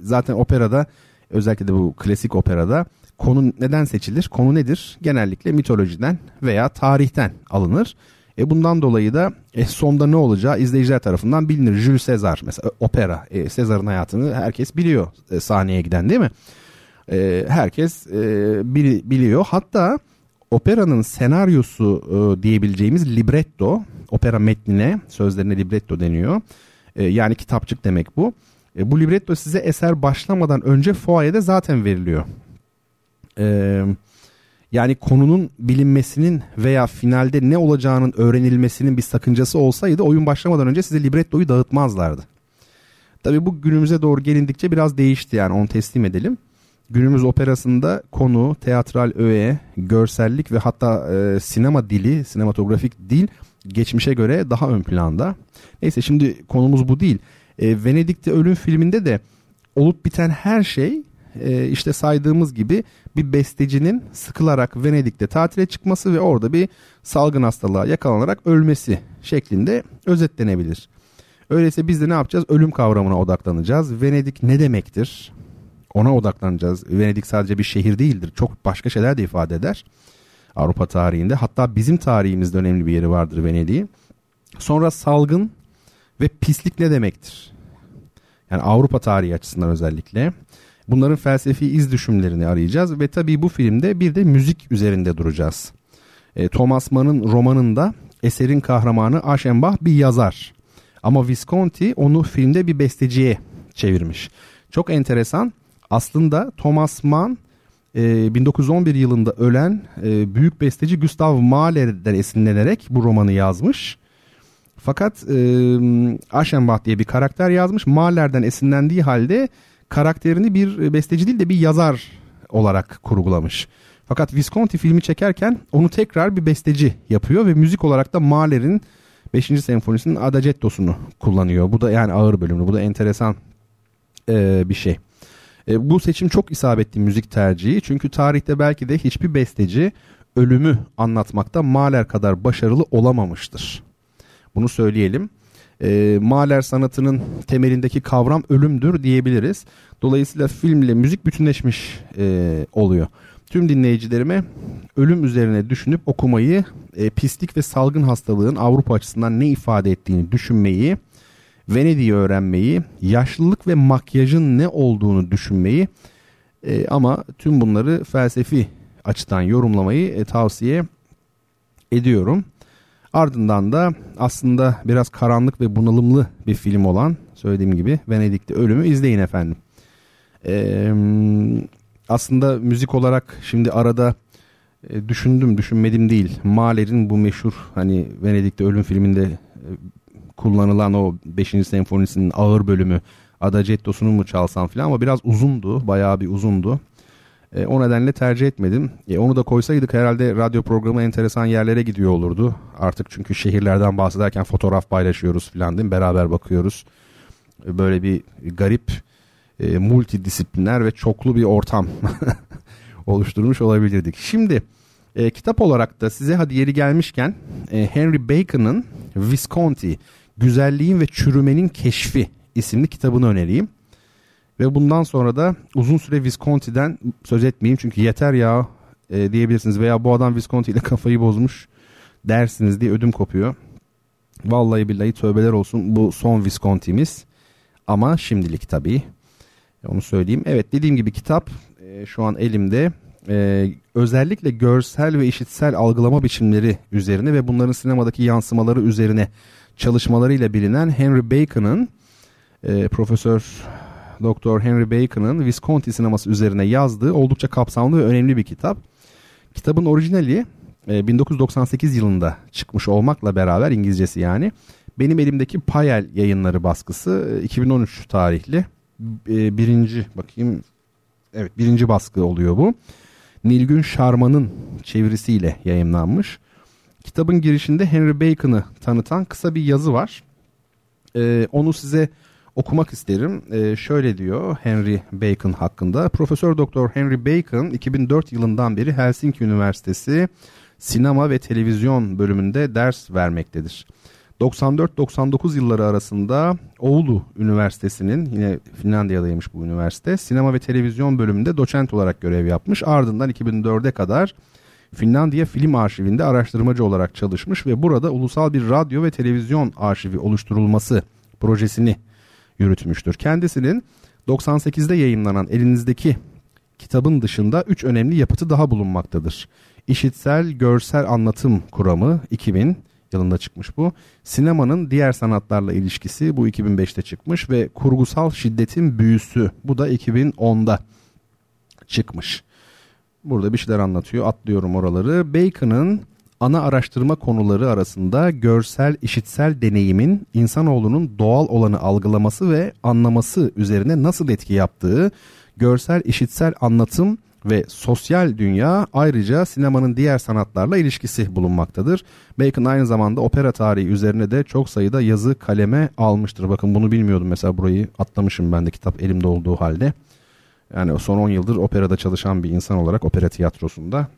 Zaten operada özellikle de bu klasik operada konu neden seçilir? Konu nedir? Genellikle mitolojiden veya tarihten alınır. E bundan dolayı da e, sonda ne olacağı izleyiciler tarafından bilinir. Jules Caesar mesela opera. E, Caesar'ın hayatını herkes biliyor e, sahneye giden değil mi? E, herkes e, biliyor. Hatta operanın senaryosu e, diyebileceğimiz libretto, opera metnine, sözlerine libretto deniyor. E, yani kitapçık demek bu. E, bu libretto size eser başlamadan önce fuayede zaten veriliyor. E, yani konunun bilinmesinin veya finalde ne olacağının öğrenilmesinin bir sakıncası olsaydı oyun başlamadan önce size librettoyu dağıtmazlardı. Tabi bu günümüze doğru gelindikçe biraz değişti yani onu teslim edelim. Günümüz operasında konu, teatral öğe, görsellik ve hatta e, sinema dili, sinematografik dil geçmişe göre daha ön planda. Neyse şimdi konumuz bu değil. E, Venedik'te Ölüm filminde de olup biten her şey e, işte saydığımız gibi bir bestecinin sıkılarak Venedik'te tatile çıkması ve orada bir salgın hastalığa yakalanarak ölmesi şeklinde özetlenebilir. Öyleyse biz de ne yapacağız? Ölüm kavramına odaklanacağız. Venedik ne demektir? Ona odaklanacağız. Venedik sadece bir şehir değildir. Çok başka şeyler de ifade eder. Avrupa tarihinde. Hatta bizim tarihimizde önemli bir yeri vardır Venedik'in. Sonra salgın ve pislik ne demektir? Yani Avrupa tarihi açısından özellikle. Bunların felsefi iz düşümlerini arayacağız ve tabii bu filmde bir de müzik üzerinde duracağız. E, Thomas Mann'ın romanında eserin kahramanı Aschenbach bir yazar. Ama Visconti onu filmde bir besteciye çevirmiş. Çok enteresan aslında Thomas Mann e, 1911 yılında ölen e, büyük besteci Gustav Mahler'den esinlenerek bu romanı yazmış. Fakat e, diye bir karakter yazmış. Mahler'den esinlendiği halde karakterini bir besteci değil de bir yazar olarak kurgulamış. Fakat Visconti filmi çekerken onu tekrar bir besteci yapıyor ve müzik olarak da Mahler'in 5. senfonisinin Adagietto'sunu kullanıyor. Bu da yani ağır bölümlü. Bu da enteresan e, bir şey. E, bu seçim çok isabetli müzik tercihi çünkü tarihte belki de hiçbir besteci ölümü anlatmakta Mahler kadar başarılı olamamıştır. Bunu söyleyelim. E, Mahler sanatının temelindeki kavram ölümdür diyebiliriz. Dolayısıyla filmle müzik bütünleşmiş e, oluyor. Tüm dinleyicilerime ölüm üzerine düşünüp okumayı, e, pislik ve salgın hastalığın Avrupa açısından ne ifade ettiğini düşünmeyi, Venedik'i öğrenmeyi, yaşlılık ve makyajın ne olduğunu düşünmeyi E, ama tüm bunları felsefi açıdan yorumlamayı e, tavsiye ediyorum. Ardından da aslında biraz karanlık ve bunalımlı bir film olan söylediğim gibi Venedik'te Ölümü izleyin efendim. Ee, aslında müzik olarak şimdi arada e, düşündüm düşünmedim değil. Mahler'in bu meşhur hani Venedik'te Ölüm filminde e, kullanılan o 5. senfonisinin ağır bölümü Adagietto'sunu mu çalsam falan ama biraz uzundu. Bayağı bir uzundu. E, o nedenle tercih etmedim. E, onu da koysaydık herhalde radyo programı enteresan yerlere gidiyor olurdu. Artık çünkü şehirlerden bahsederken fotoğraf paylaşıyoruz falan değil mi? Beraber bakıyoruz. E, böyle bir garip e, multidisipliner ve çoklu bir ortam oluşturmuş olabilirdik. Şimdi e, kitap olarak da size hadi yeri gelmişken e, Henry Bacon'ın Visconti Güzelliğin ve Çürümenin Keşfi isimli kitabını önereyim. Ve bundan sonra da uzun süre Visconti'den söz etmeyeyim çünkü yeter ya e, diyebilirsiniz veya bu adam Visconti ile kafayı bozmuş dersiniz diye ödüm kopuyor. Vallahi billahi tövbeler olsun bu son Visconti'miz ama şimdilik tabii onu söyleyeyim. Evet dediğim gibi kitap e, şu an elimde e, özellikle görsel ve işitsel algılama biçimleri üzerine ve bunların sinemadaki yansımaları üzerine çalışmalarıyla bilinen Henry Bacon'ın e, Profesör Doktor Henry Bacon'ın Visconti sineması üzerine yazdığı oldukça kapsamlı ve önemli bir kitap. Kitabın orijinali 1998 e, yılında çıkmış olmakla beraber İngilizcesi yani benim elimdeki Payel yayınları baskısı 2013 e, tarihli e, birinci bakayım evet birinci baskı oluyor bu. Nilgün Şarman'ın çevirisiyle yayınlanmış. Kitabın girişinde Henry Bacon'ı tanıtan kısa bir yazı var. Ee, onu size okumak isterim. Ee, şöyle diyor Henry Bacon hakkında. Profesör Doktor Henry Bacon 2004 yılından beri Helsinki Üniversitesi sinema ve televizyon bölümünde ders vermektedir. 94-99 yılları arasında Oulu Üniversitesi'nin yine Finlandiya'daymış bu üniversite sinema ve televizyon bölümünde doçent olarak görev yapmış. Ardından 2004'e kadar Finlandiya Film Arşivinde araştırmacı olarak çalışmış ve burada ulusal bir radyo ve televizyon arşivi oluşturulması projesini yürütmüştür. Kendisinin 98'de yayınlanan elinizdeki kitabın dışında 3 önemli yapıtı daha bulunmaktadır. İşitsel Görsel Anlatım Kuramı 2000 yılında çıkmış bu. Sinemanın diğer sanatlarla ilişkisi bu 2005'te çıkmış ve Kurgusal Şiddetin Büyüsü bu da 2010'da çıkmış. Burada bir şeyler anlatıyor atlıyorum oraları. Bacon'ın ana araştırma konuları arasında görsel işitsel deneyimin insanoğlunun doğal olanı algılaması ve anlaması üzerine nasıl etki yaptığı, görsel işitsel anlatım ve sosyal dünya ayrıca sinemanın diğer sanatlarla ilişkisi bulunmaktadır. Bacon aynı zamanda opera tarihi üzerine de çok sayıda yazı kaleme almıştır. Bakın bunu bilmiyordum mesela burayı atlamışım ben de kitap elimde olduğu halde. Yani son 10 yıldır operada çalışan bir insan olarak opera tiyatrosunda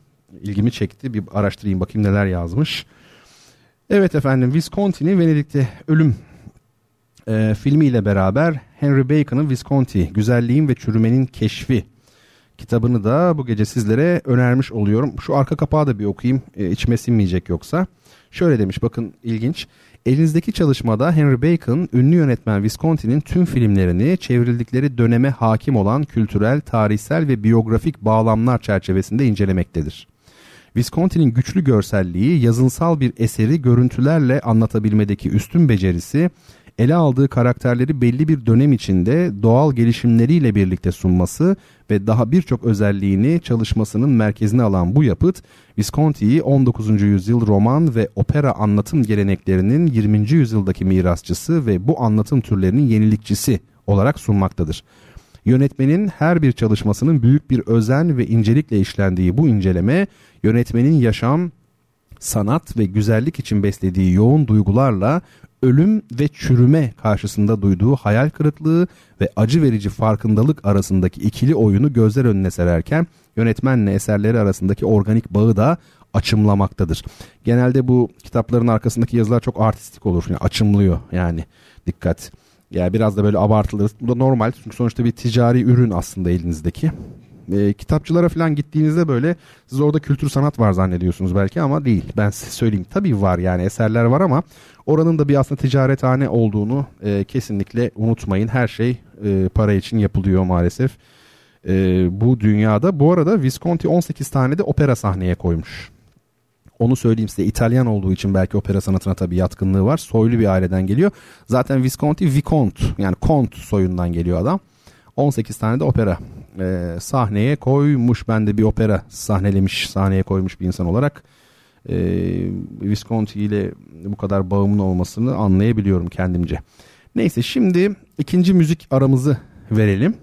ilgimi çekti. Bir araştırayım bakayım neler yazmış. Evet efendim Visconti'nin Venedik'te Ölüm e, filmiyle beraber Henry Bacon'ın Visconti Güzelliğin ve Çürümenin Keşfi kitabını da bu gece sizlere önermiş oluyorum. Şu arka kapağı da bir okuyayım e, içime sinmeyecek yoksa. Şöyle demiş bakın ilginç. Elinizdeki çalışmada Henry Bacon ünlü yönetmen Visconti'nin tüm filmlerini çevrildikleri döneme hakim olan kültürel, tarihsel ve biyografik bağlamlar çerçevesinde incelemektedir. Visconti'nin güçlü görselliği, yazınsal bir eseri görüntülerle anlatabilmedeki üstün becerisi, ele aldığı karakterleri belli bir dönem içinde doğal gelişimleriyle birlikte sunması ve daha birçok özelliğini çalışmasının merkezine alan bu yapıt, Visconti'yi 19. yüzyıl roman ve opera anlatım geleneklerinin 20. yüzyıldaki mirasçısı ve bu anlatım türlerinin yenilikçisi olarak sunmaktadır. Yönetmenin her bir çalışmasının büyük bir özen ve incelikle işlendiği bu inceleme, yönetmenin yaşam, sanat ve güzellik için beslediği yoğun duygularla ölüm ve çürüme karşısında duyduğu hayal kırıklığı ve acı verici farkındalık arasındaki ikili oyunu gözler önüne sererken yönetmenle eserleri arasındaki organik bağı da açımlamaktadır. Genelde bu kitapların arkasındaki yazılar çok artistik olur. Yani açımlıyor yani dikkat. Yani biraz da böyle abartılır. Bu da normal çünkü sonuçta bir ticari ürün aslında elinizdeki. E, kitapçılara falan gittiğinizde böyle siz orada kültür sanat var zannediyorsunuz belki ama değil. Ben size söyleyeyim tabii var yani eserler var ama oranın da bir aslında ticarethane olduğunu e, kesinlikle unutmayın. Her şey e, para için yapılıyor maalesef. e, bu dünyada. Bu arada Visconti 18 tane de opera sahneye koymuş. Onu söyleyeyim size İtalyan olduğu için belki opera sanatına tabii yatkınlığı var. Soylu bir aileden geliyor. Zaten Visconti Vicomte yani Kont soyundan geliyor adam. 18 tane de opera e, sahneye koymuş. Ben de bir opera sahnelemiş, sahneye koymuş bir insan olarak e, Visconti ile bu kadar bağımlı olmasını anlayabiliyorum kendimce. Neyse şimdi ikinci müzik aramızı verelim.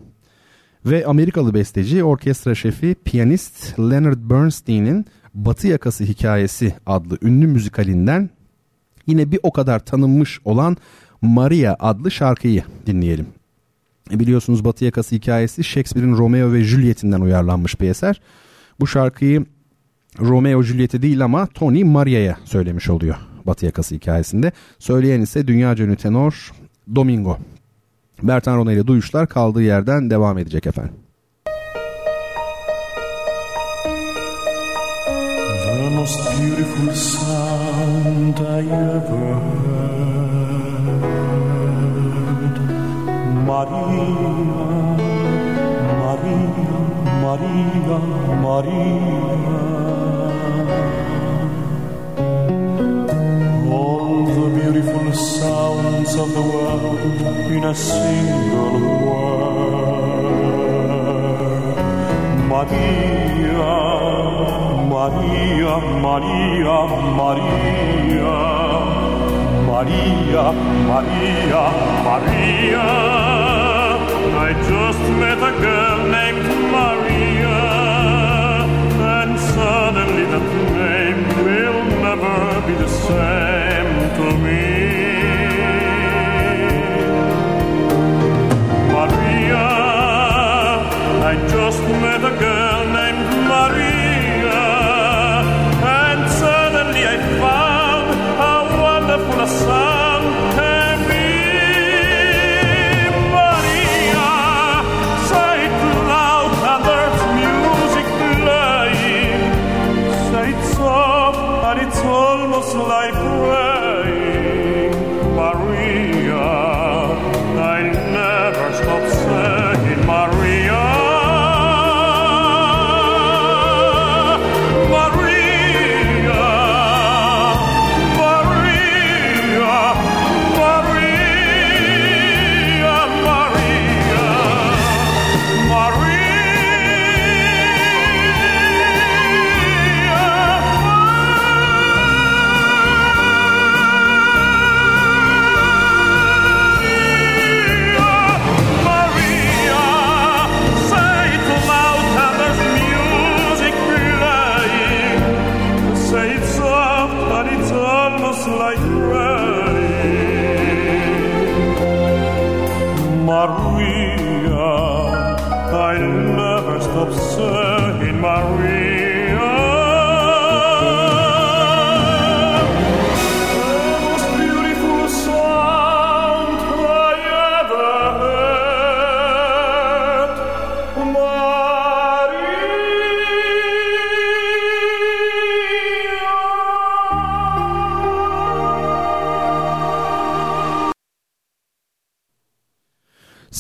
Ve Amerikalı besteci, orkestra şefi, piyanist Leonard Bernstein'in Batı Yakası Hikayesi adlı ünlü müzikalinden yine bir o kadar tanınmış olan Maria adlı şarkıyı dinleyelim. E, biliyorsunuz Batı Yakası Hikayesi Shakespeare'in Romeo ve Juliet'inden uyarlanmış bir eser. Bu şarkıyı Romeo Juliet'e değil ama Tony Maria'ya söylemiş oluyor Batı Yakası hikayesinde. Söyleyen ise dünya ünlü tenor Domingo. Bertan Rona ile duyuşlar kaldığı yerden devam edecek efendim. Most beautiful sound I ever heard. Maria, Maria, Maria, Maria All the beautiful sounds of the world in a single word. Maria Maria, Maria, Maria, Maria, Maria, Maria. I just met a girl named Maria, and suddenly that name will never be the same to me. Maria, I just met a girl named I'm sorry.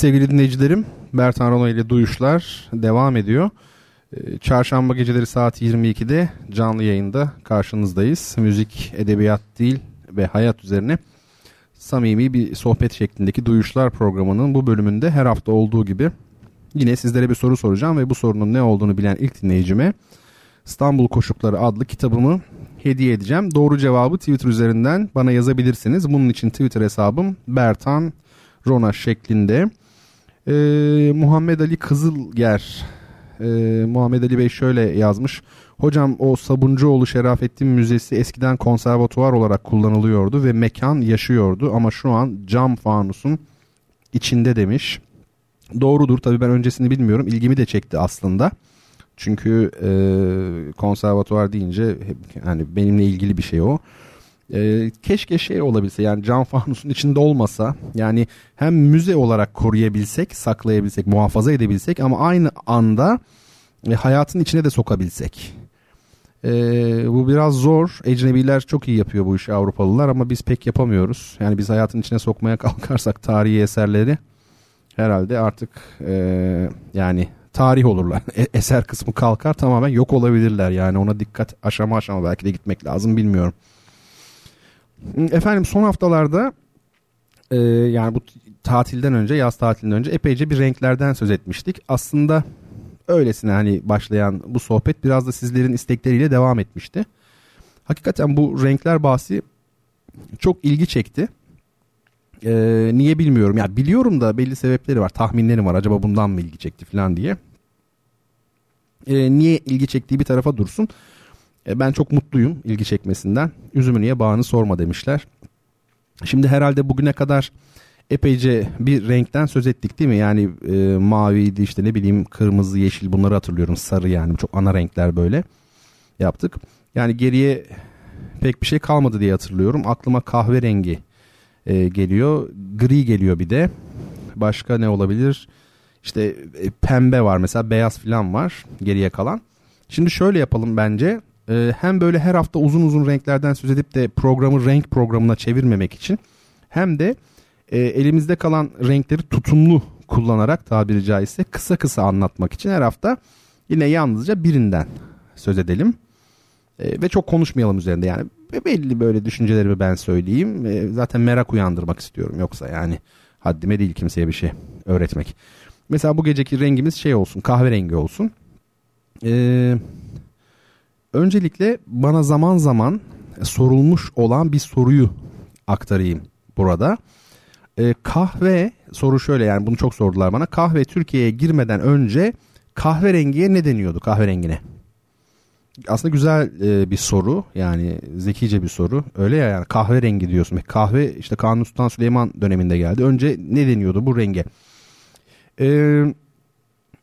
Sevgili dinleyicilerim. Bertan Rona ile Duyuşlar devam ediyor. Ee, çarşamba geceleri saat 22'de canlı yayında karşınızdayız. Müzik, edebiyat, dil ve hayat üzerine samimi bir sohbet şeklindeki Duyuşlar programının bu bölümünde her hafta olduğu gibi yine sizlere bir soru soracağım ve bu sorunun ne olduğunu bilen ilk dinleyicime İstanbul Koşukları adlı kitabımı hediye edeceğim. Doğru cevabı Twitter üzerinden bana yazabilirsiniz. Bunun için Twitter hesabım Bertan Rona şeklinde. E, Muhammed Ali Kızılger e, Muhammed Ali Bey şöyle yazmış. Hocam o Sabuncuoğlu Şerafettin Müzesi eskiden konservatuvar olarak kullanılıyordu ve mekan yaşıyordu ama şu an cam fanusun içinde demiş. Doğrudur tabii ben öncesini bilmiyorum ilgimi de çekti aslında. Çünkü e, konservatuvar deyince yani benimle ilgili bir şey o. E, keşke şey olabilse yani cam fanusun içinde olmasa yani hem müze olarak koruyabilsek, saklayabilsek, muhafaza edebilsek ama aynı anda e, hayatın içine de sokabilsek. E, bu biraz zor. Ecnebiler çok iyi yapıyor bu işi Avrupalılar ama biz pek yapamıyoruz. Yani biz hayatın içine sokmaya kalkarsak tarihi eserleri herhalde artık e, yani tarih olurlar. E, eser kısmı kalkar tamamen yok olabilirler yani ona dikkat aşama aşama belki de gitmek lazım bilmiyorum. Efendim son haftalarda e, yani bu tatilden önce yaz tatilinden önce epeyce bir renklerden söz etmiştik. Aslında öylesine hani başlayan bu sohbet biraz da sizlerin istekleriyle devam etmişti. Hakikaten bu renkler bahsi çok ilgi çekti. Ee, niye bilmiyorum. Ya biliyorum da belli sebepleri var. Tahminlerim var. Acaba bundan mı ilgi çekti falan diye. Ee, niye ilgi çektiği bir tarafa dursun. Ee, ben çok mutluyum ilgi çekmesinden. Üzümü niye bağını sorma demişler. Şimdi herhalde bugüne kadar epeyce bir renkten söz ettik değil mi? Yani e, maviydi işte ne bileyim kırmızı, yeşil bunları hatırlıyorum. Sarı yani çok ana renkler böyle yaptık. Yani geriye pek bir şey kalmadı diye hatırlıyorum. Aklıma kahverengi e, geliyor. Gri geliyor bir de. Başka ne olabilir? İşte e, pembe var mesela beyaz falan var geriye kalan. Şimdi şöyle yapalım bence. E, hem böyle her hafta uzun uzun renklerden söz edip de programı renk programına çevirmemek için hem de e, elimizde kalan renkleri tutumlu kullanarak tabiri caizse kısa kısa anlatmak için her hafta yine yalnızca birinden söz edelim. E, ve çok konuşmayalım üzerinde yani belli böyle düşüncelerimi ben söyleyeyim. E, zaten merak uyandırmak istiyorum yoksa yani haddime değil kimseye bir şey öğretmek. Mesela bu geceki rengimiz şey olsun kahverengi olsun. Ee, öncelikle bana zaman zaman sorulmuş olan bir soruyu aktarayım burada. Ee, kahve soru şöyle yani bunu çok sordular bana. Kahve Türkiye'ye girmeden önce kahverengiye ne deniyordu kahverengine? aslında güzel e, bir soru yani zekice bir soru. Öyle ya yani kahverengi diyorsun. Kahve işte Kanuni Sultan Süleyman döneminde geldi. Önce ne deniyordu bu renge? Ee,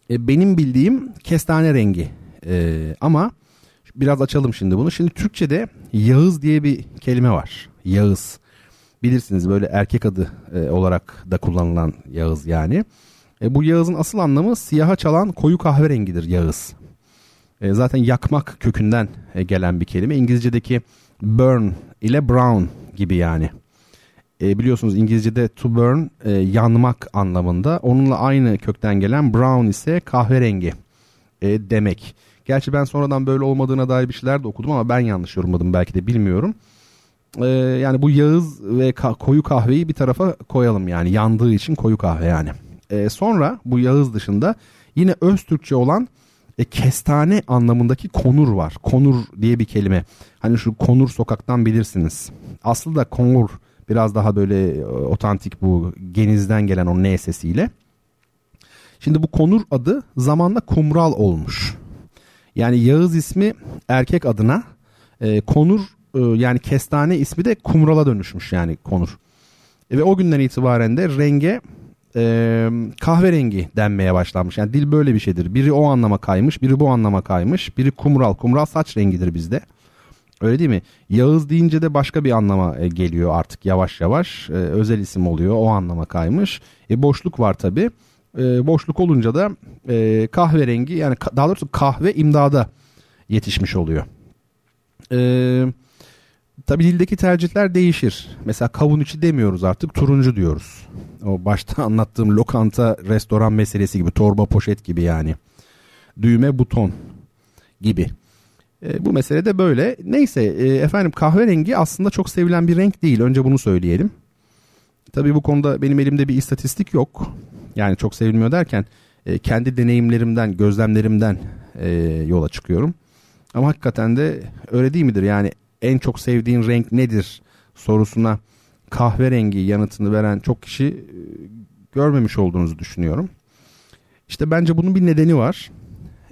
e, benim bildiğim kestane rengi. Ee, ama biraz açalım şimdi bunu. Şimdi Türkçe'de Yağız diye bir kelime var. Yağız. Bilirsiniz böyle erkek adı e, olarak da kullanılan Yağız yani. E, bu Yağız'ın asıl anlamı siyaha çalan koyu kahverengidir Yağız. E, zaten yakmak kökünden e, gelen bir kelime. İngilizce'deki burn ile brown gibi yani. E, biliyorsunuz İngilizce'de to burn e, yanmak anlamında. Onunla aynı kökten gelen brown ise kahverengi e, demek. Gerçi ben sonradan böyle olmadığına dair bir şeyler de okudum ama ben yanlış yorumladım belki de bilmiyorum. E, yani bu Yağız ve ka- koyu kahveyi bir tarafa koyalım yani yandığı için koyu kahve yani. E, sonra bu Yağız dışında yine öz Türkçe olan e, kestane anlamındaki konur var. Konur diye bir kelime. Hani şu konur sokaktan bilirsiniz. Aslında konur biraz daha böyle e, otantik bu genizden gelen o N sesiyle. Şimdi bu konur adı zamanla kumral olmuş. Yani Yağız ismi erkek adına e, konur e, yani kestane ismi de kumrala dönüşmüş yani konur. E, ve o günden itibaren de renge e, kahverengi denmeye başlanmış. Yani dil böyle bir şeydir. Biri o anlama kaymış, biri bu anlama kaymış. Biri kumral. Kumral saç rengidir bizde. Öyle değil mi? Yağız deyince de başka bir anlama e, geliyor artık yavaş yavaş. E, özel isim oluyor. O anlama kaymış. E, boşluk var tabi. E, boşluk olunca da e, kahverengi yani daha doğrusu kahve imdada yetişmiş oluyor. Eee Tabi dildeki tercihler değişir. Mesela kavun içi demiyoruz artık turuncu diyoruz. O başta anlattığım lokanta restoran meselesi gibi torba poşet gibi yani. Düğme buton gibi. E, bu mesele de böyle. Neyse e, efendim kahverengi aslında çok sevilen bir renk değil. Önce bunu söyleyelim. Tabi bu konuda benim elimde bir istatistik yok. Yani çok sevilmiyor derken e, kendi deneyimlerimden, gözlemlerimden e, yola çıkıyorum. Ama hakikaten de öyle değil midir? Yani en çok sevdiğin renk nedir sorusuna kahverengi yanıtını veren çok kişi e, görmemiş olduğunuzu düşünüyorum. İşte bence bunun bir nedeni var.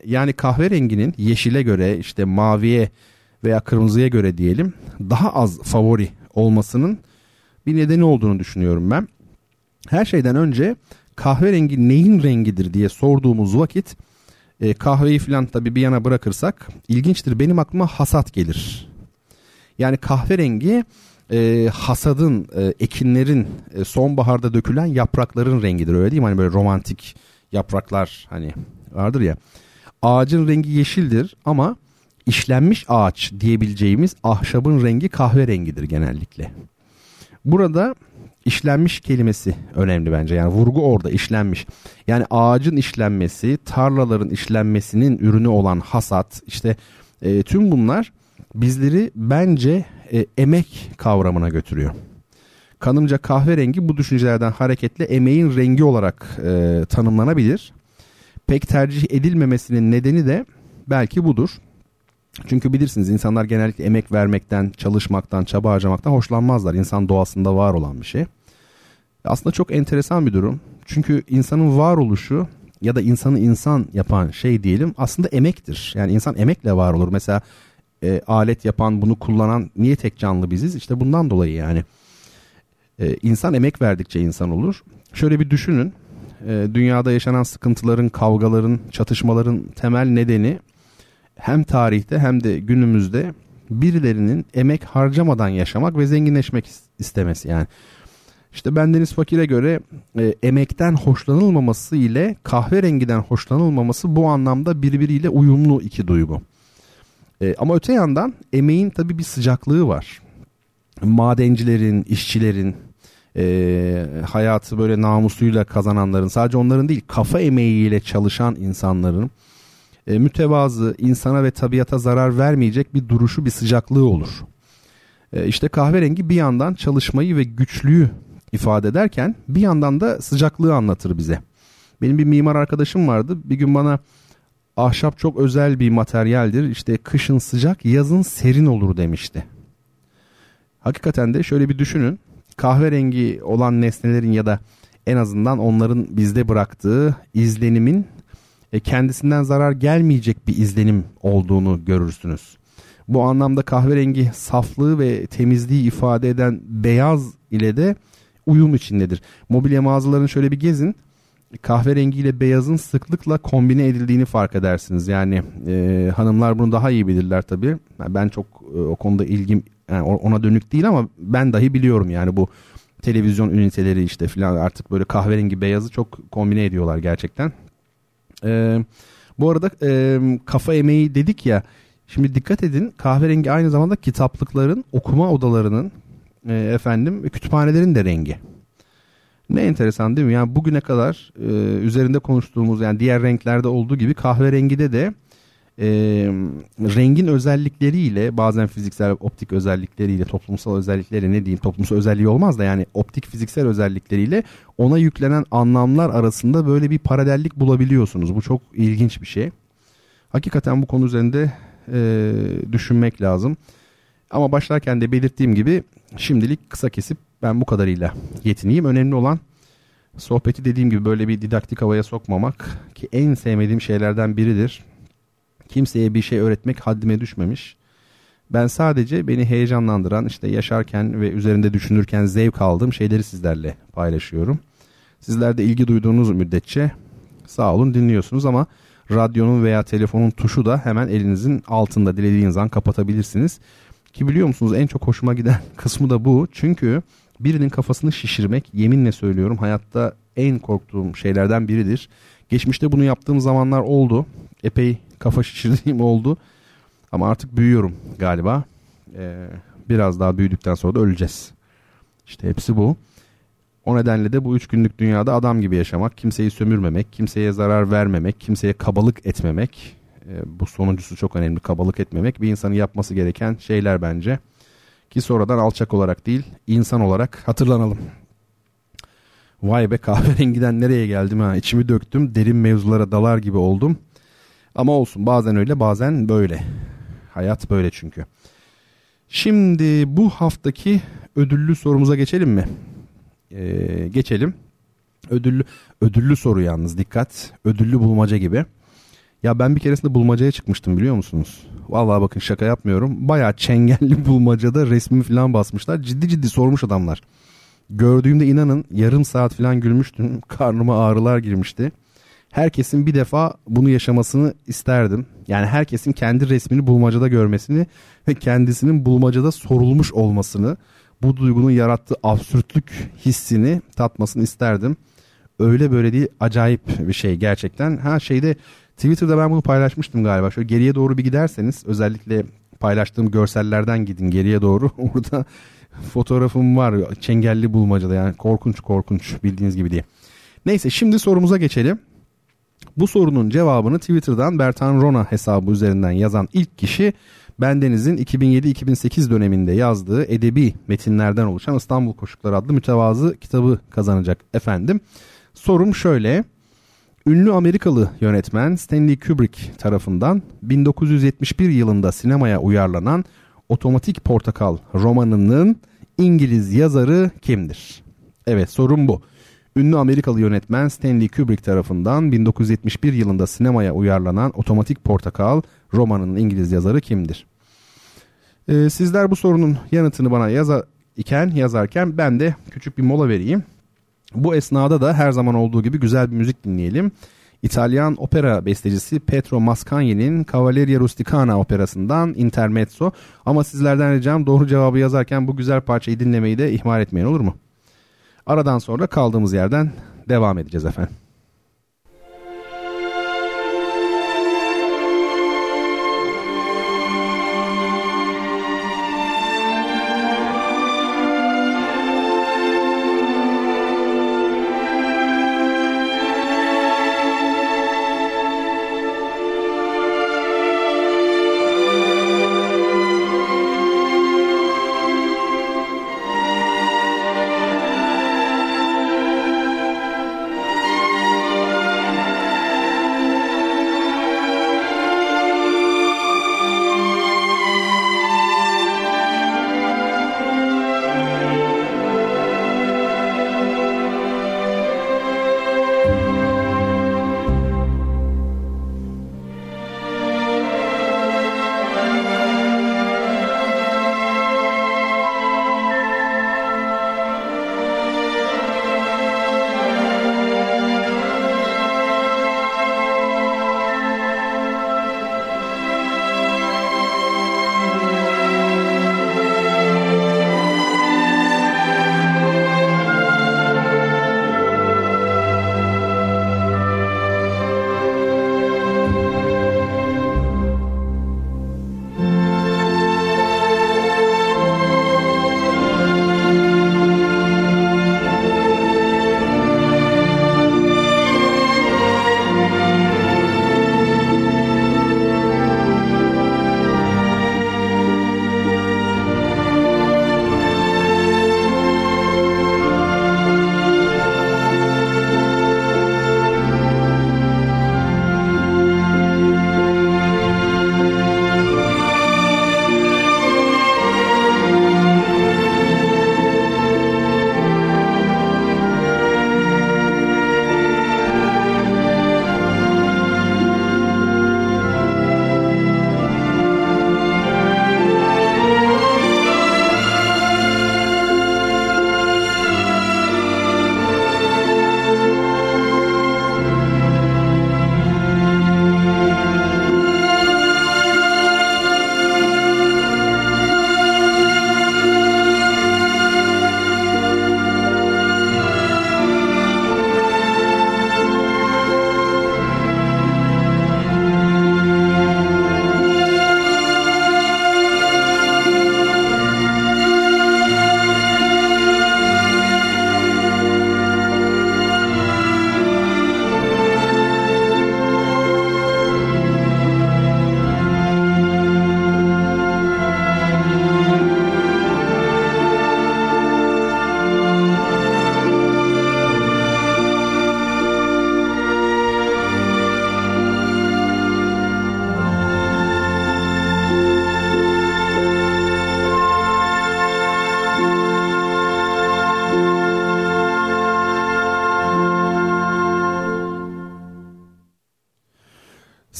Yani kahverenginin yeşile göre işte maviye veya kırmızıya göre diyelim daha az favori olmasının bir nedeni olduğunu düşünüyorum ben. Her şeyden önce kahverengi neyin rengidir diye sorduğumuz vakit e, kahveyi falan tabii bir yana bırakırsak ilginçtir benim aklıma hasat gelir. Yani kahverengi e, hasadın, e, ekinlerin e, sonbaharda dökülen yaprakların rengidir öyle değil mi? Hani böyle romantik yapraklar hani vardır ya. Ağacın rengi yeşildir ama işlenmiş ağaç diyebileceğimiz ahşabın rengi kahverengidir genellikle. Burada işlenmiş kelimesi önemli bence. Yani vurgu orada işlenmiş. Yani ağacın işlenmesi, tarlaların işlenmesinin ürünü olan hasat işte e, tüm bunlar bizleri bence e, emek kavramına götürüyor. Kanımca kahverengi bu düşüncelerden hareketle emeğin rengi olarak e, tanımlanabilir. Pek tercih edilmemesinin nedeni de belki budur. Çünkü bilirsiniz insanlar genellikle emek vermekten, çalışmaktan, çaba harcamaktan hoşlanmazlar. İnsan doğasında var olan bir şey. Aslında çok enteresan bir durum. Çünkü insanın varoluşu ya da insanı insan yapan şey diyelim aslında emektir. Yani insan emekle var olur. Mesela e, alet yapan, bunu kullanan niye tek canlı biziz? İşte bundan dolayı yani. E, insan emek verdikçe insan olur. Şöyle bir düşünün. E, dünyada yaşanan sıkıntıların, kavgaların, çatışmaların temel nedeni hem tarihte hem de günümüzde birilerinin emek harcamadan yaşamak ve zenginleşmek istemesi yani. İşte bendeniz fakire göre e, emekten hoşlanılmaması ile kahverengiden hoşlanılmaması bu anlamda birbiriyle uyumlu iki duygu. E, ama öte yandan emeğin tabii bir sıcaklığı var. Madencilerin, işçilerin, e, hayatı böyle namusuyla kazananların sadece onların değil kafa emeğiyle çalışan insanların e, mütevazı, insana ve tabiata zarar vermeyecek bir duruşu, bir sıcaklığı olur. E, işte kahverengi bir yandan çalışmayı ve güçlüğü ifade ederken bir yandan da sıcaklığı anlatır bize. Benim bir mimar arkadaşım vardı. Bir gün bana ahşap çok özel bir materyaldir. İşte kışın sıcak, yazın serin olur demişti. Hakikaten de şöyle bir düşünün. Kahverengi olan nesnelerin ya da en azından onların bizde bıraktığı izlenimin e, kendisinden zarar gelmeyecek bir izlenim olduğunu görürsünüz. Bu anlamda kahverengi saflığı ve temizliği ifade eden beyaz ile de uyum içindedir. Mobilya mağazalarını şöyle bir gezin. Kahverengi ile beyazın sıklıkla kombine edildiğini fark edersiniz. Yani e, hanımlar bunu daha iyi bilirler tabii. Ben çok e, o konuda ilgim yani ona dönük değil ama ben dahi biliyorum yani bu televizyon üniteleri işte filan artık böyle kahverengi beyazı çok kombine ediyorlar gerçekten. E, bu arada e, kafa emeği dedik ya. Şimdi dikkat edin kahverengi aynı zamanda kitaplıkların, okuma odalarının, e, efendim kütüphanelerin de rengi. Ne enteresan değil mi? Yani bugüne kadar e, üzerinde konuştuğumuz yani diğer renklerde olduğu gibi kahverengide de e, rengin özellikleriyle bazen fiziksel optik özellikleriyle toplumsal özellikleri ne diyeyim toplumsal özelliği olmaz da yani optik fiziksel özellikleriyle ona yüklenen anlamlar arasında böyle bir paralellik bulabiliyorsunuz. Bu çok ilginç bir şey. Hakikaten bu konu üzerinde e, düşünmek lazım. Ama başlarken de belirttiğim gibi şimdilik kısa kesip ben bu kadarıyla yetineyim. Önemli olan sohbeti dediğim gibi böyle bir didaktik havaya sokmamak ki en sevmediğim şeylerden biridir. Kimseye bir şey öğretmek haddime düşmemiş. Ben sadece beni heyecanlandıran işte yaşarken ve üzerinde düşünürken zevk aldığım şeyleri sizlerle paylaşıyorum. Sizler de ilgi duyduğunuz müddetçe sağ olun dinliyorsunuz ama radyonun veya telefonun tuşu da hemen elinizin altında dilediğiniz an kapatabilirsiniz. Ki biliyor musunuz en çok hoşuma giden kısmı da bu. Çünkü birinin kafasını şişirmek yeminle söylüyorum hayatta en korktuğum şeylerden biridir. Geçmişte bunu yaptığım zamanlar oldu. Epey kafa şişirdiğim oldu. Ama artık büyüyorum galiba. Ee, biraz daha büyüdükten sonra da öleceğiz. İşte hepsi bu. O nedenle de bu üç günlük dünyada adam gibi yaşamak, kimseyi sömürmemek, kimseye zarar vermemek, kimseye kabalık etmemek. E, bu sonuncusu çok önemli. Kabalık etmemek bir insanın yapması gereken şeyler bence. Ki sonradan alçak olarak değil, insan olarak hatırlanalım. Vay be kahverengiden nereye geldim ha içimi döktüm derin mevzulara dalar gibi oldum. Ama olsun bazen öyle bazen böyle. Hayat böyle çünkü. Şimdi bu haftaki ödüllü sorumuza geçelim mi? Ee, geçelim. Ödüllü ödüllü soru yalnız dikkat. Ödüllü bulmaca gibi. Ya ben bir keresinde bulmacaya çıkmıştım biliyor musunuz? Vallahi bakın şaka yapmıyorum. Baya çengelli bulmacada resmi falan basmışlar. Ciddi ciddi sormuş adamlar. Gördüğümde inanın yarım saat falan gülmüştüm. Karnıma ağrılar girmişti herkesin bir defa bunu yaşamasını isterdim. Yani herkesin kendi resmini bulmacada görmesini ve kendisinin bulmacada sorulmuş olmasını, bu duygunun yarattığı absürtlük hissini tatmasını isterdim. Öyle böyle değil acayip bir şey gerçekten. Ha şeyde Twitter'da ben bunu paylaşmıştım galiba. Şöyle geriye doğru bir giderseniz özellikle paylaştığım görsellerden gidin geriye doğru. Orada fotoğrafım var çengelli bulmacada yani korkunç korkunç bildiğiniz gibi diye. Neyse şimdi sorumuza geçelim. Bu sorunun cevabını Twitter'dan Bertan Rona hesabı üzerinden yazan ilk kişi Bendeniz'in 2007-2008 döneminde yazdığı edebi metinlerden oluşan İstanbul Koşukları adlı mütevazı kitabı kazanacak efendim. Sorum şöyle. Ünlü Amerikalı yönetmen Stanley Kubrick tarafından 1971 yılında sinemaya uyarlanan Otomatik Portakal romanının İngiliz yazarı kimdir? Evet sorum bu. Ünlü Amerikalı yönetmen Stanley Kubrick tarafından 1971 yılında sinemaya uyarlanan Otomatik Portakal romanının İngiliz yazarı kimdir? Ee, sizler bu sorunun yanıtını bana yaza iken yazarken ben de küçük bir mola vereyim. Bu esnada da her zaman olduğu gibi güzel bir müzik dinleyelim. İtalyan opera bestecisi Petro Mascagni'nin Cavalleria Rusticana operasından Intermezzo. Ama sizlerden ricam doğru cevabı yazarken bu güzel parçayı dinlemeyi de ihmal etmeyin olur mu? Aradan sonra kaldığımız yerden devam edeceğiz efendim.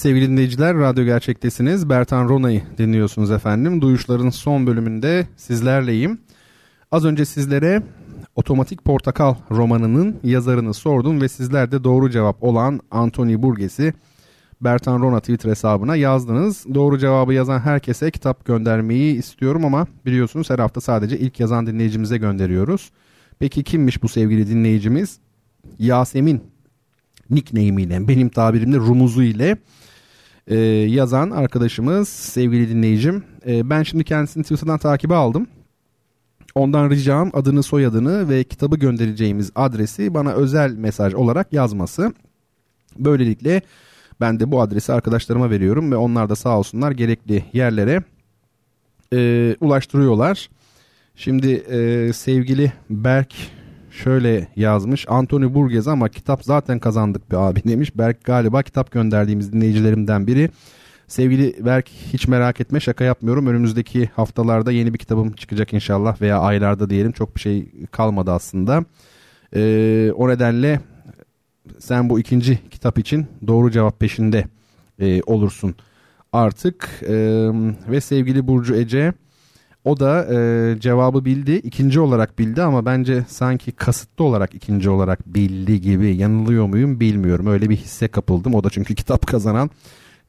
Sevgili dinleyiciler, radyo gerçektesiniz. Bertan Rona'yı dinliyorsunuz efendim. Duyuşların son bölümünde sizlerleyim. Az önce sizlere Otomatik Portakal romanının yazarını sordum ve sizler de doğru cevap olan Anthony Burgess'i Bertan Rona Twitter hesabına yazdınız. Doğru cevabı yazan herkese kitap göndermeyi istiyorum ama biliyorsunuz her hafta sadece ilk yazan dinleyicimize gönderiyoruz. Peki kimmiş bu sevgili dinleyicimiz? Yasemin nickname ile benim tabirimde rumuzu ile e, yazan arkadaşımız sevgili dinleyicim. E, ben şimdi kendisini Twitter'dan takibe aldım. Ondan ricam adını soyadını ve kitabı göndereceğimiz adresi bana özel mesaj olarak yazması. Böylelikle ben de bu adresi arkadaşlarıma veriyorum ve onlar da sağ olsunlar gerekli yerlere e, ulaştırıyorlar. Şimdi e, sevgili Berk şöyle yazmış. Anthony Burgess ama kitap zaten kazandık bir abi demiş. Berk galiba kitap gönderdiğimiz dinleyicilerimden biri. Sevgili Berk hiç merak etme şaka yapmıyorum. Önümüzdeki haftalarda yeni bir kitabım çıkacak inşallah veya aylarda diyelim. Çok bir şey kalmadı aslında. Ee, o nedenle sen bu ikinci kitap için doğru cevap peşinde e, olursun artık. E, ve sevgili Burcu Ece o da e, cevabı bildi. ikinci olarak bildi ama bence sanki kasıtlı olarak ikinci olarak bildi gibi. Yanılıyor muyum bilmiyorum. Öyle bir hisse kapıldım. O da çünkü kitap kazanan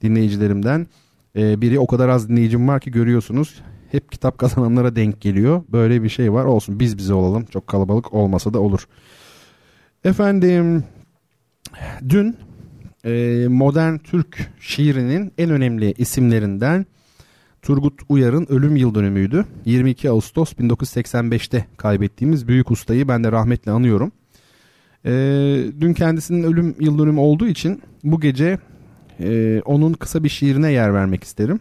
dinleyicilerimden e, biri. O kadar az dinleyicim var ki görüyorsunuz. Hep kitap kazananlara denk geliyor. Böyle bir şey var. Olsun biz bize olalım. Çok kalabalık olmasa da olur. Efendim dün e, modern Türk şiirinin en önemli isimlerinden Turgut Uyar'ın ölüm yıl dönümüydü. 22 Ağustos 1985'te kaybettiğimiz büyük ustayı ben de rahmetle anıyorum. E, dün kendisinin ölüm yıl dönümü olduğu için bu gece e, onun kısa bir şiirine yer vermek isterim.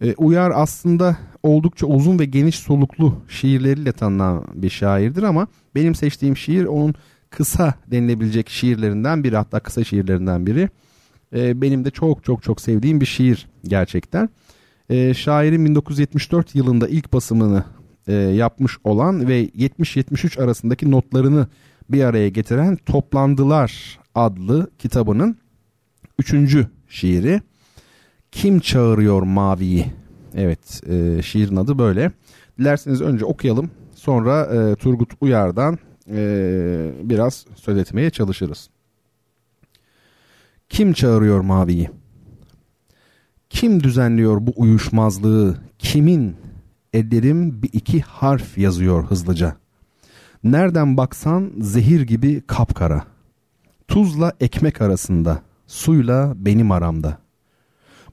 E, Uyar aslında oldukça uzun ve geniş soluklu şiirleriyle tanınan bir şairdir ama benim seçtiğim şiir onun kısa denilebilecek şiirlerinden biri hatta kısa şiirlerinden biri. E, benim de çok çok çok sevdiğim bir şiir gerçekten. E, şairin 1974 yılında ilk basımını e, yapmış olan ve 70-73 arasındaki notlarını bir araya getiren Toplandılar adlı kitabının üçüncü şiiri. Kim çağırıyor maviyi? Evet e, şiirin adı böyle. Dilerseniz önce okuyalım sonra e, Turgut Uyar'dan e, biraz söz etmeye çalışırız. Kim çağırıyor maviyi? Kim düzenliyor bu uyuşmazlığı? Kimin? Ellerim bir iki harf yazıyor hızlıca. Nereden baksan zehir gibi kapkara. Tuzla ekmek arasında, suyla benim aramda.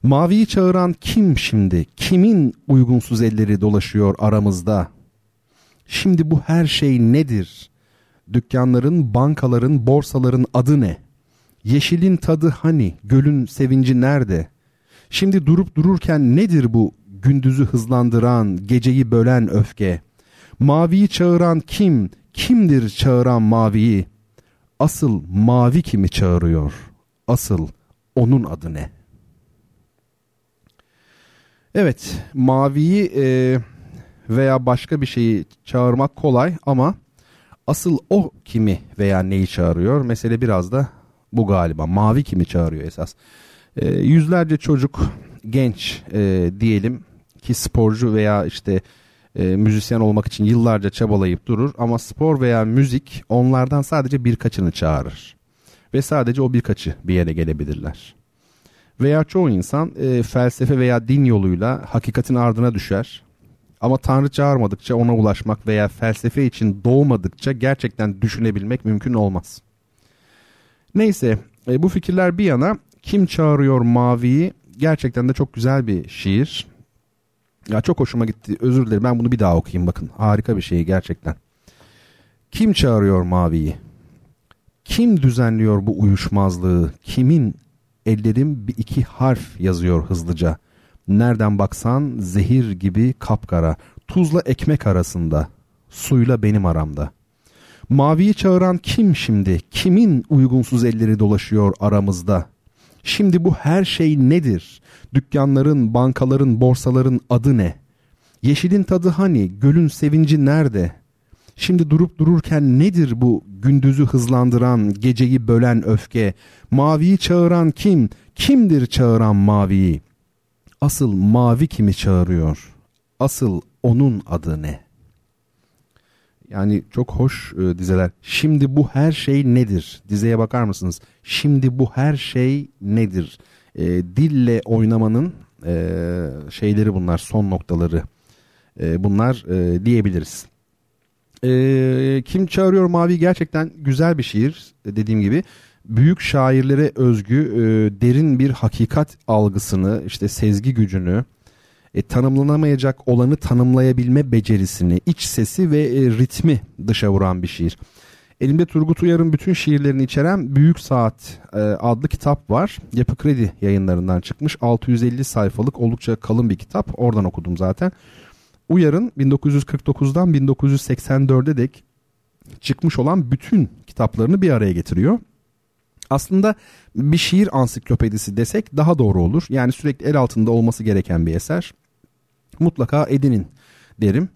Maviyi çağıran kim şimdi? Kimin uygunsuz elleri dolaşıyor aramızda? Şimdi bu her şey nedir? Dükkanların, bankaların, borsaların adı ne? Yeşilin tadı hani, gölün sevinci nerede? Şimdi durup dururken nedir bu gündüzü hızlandıran, geceyi bölen öfke? Maviyi çağıran kim? Kimdir çağıran maviyi? Asıl mavi kimi çağırıyor? Asıl onun adı ne? Evet, maviyi e, veya başka bir şeyi çağırmak kolay ama asıl o kimi veya neyi çağırıyor? Mesele biraz da bu galiba. Mavi kimi çağırıyor esas? E, yüzlerce çocuk, genç e, diyelim ki sporcu veya işte e, müzisyen olmak için yıllarca çabalayıp durur ama spor veya müzik onlardan sadece birkaçını çağırır ve sadece o birkaçı bir yere gelebilirler. Veya çoğu insan e, felsefe veya din yoluyla hakikatin ardına düşer ama Tanrı çağırmadıkça ona ulaşmak veya felsefe için doğmadıkça gerçekten düşünebilmek mümkün olmaz. Neyse e, bu fikirler bir yana kim çağırıyor maviyi gerçekten de çok güzel bir şiir. Ya çok hoşuma gitti. Özür dilerim ben bunu bir daha okuyayım bakın. Harika bir şey gerçekten. Kim çağırıyor maviyi? Kim düzenliyor bu uyuşmazlığı? Kimin ellerim bir iki harf yazıyor hızlıca. Nereden baksan zehir gibi kapkara. Tuzla ekmek arasında. Suyla benim aramda. Maviyi çağıran kim şimdi? Kimin uygunsuz elleri dolaşıyor aramızda? Şimdi bu her şey nedir? Dükkanların, bankaların, borsaların adı ne? Yeşilin tadı hani? Gölün sevinci nerede? Şimdi durup dururken nedir bu gündüzü hızlandıran, geceyi bölen öfke? Maviyi çağıran kim? Kimdir çağıran maviyi? Asıl mavi kimi çağırıyor? Asıl onun adı ne? Yani çok hoş e, dizeler. Şimdi bu her şey nedir? Dizeye bakar mısınız? Şimdi bu her şey nedir? E, dille oynamanın e, şeyleri bunlar, son noktaları. E, bunlar e, diyebiliriz. E, Kim Çağırıyor Mavi gerçekten güzel bir şiir dediğim gibi. Büyük şairlere özgü e, derin bir hakikat algısını, işte sezgi gücünü, e, tanımlanamayacak olanı tanımlayabilme becerisini, iç sesi ve e, ritmi dışa vuran bir şiir. Elimde Turgut Uyar'ın bütün şiirlerini içeren Büyük Saat e, adlı kitap var. Yapı Kredi yayınlarından çıkmış. 650 sayfalık oldukça kalın bir kitap. Oradan okudum zaten. Uyar'ın 1949'dan 1984'e dek çıkmış olan bütün kitaplarını bir araya getiriyor. Aslında bir şiir ansiklopedisi desek daha doğru olur. Yani sürekli el altında olması gereken bir eser. Mutlaka edinin derim.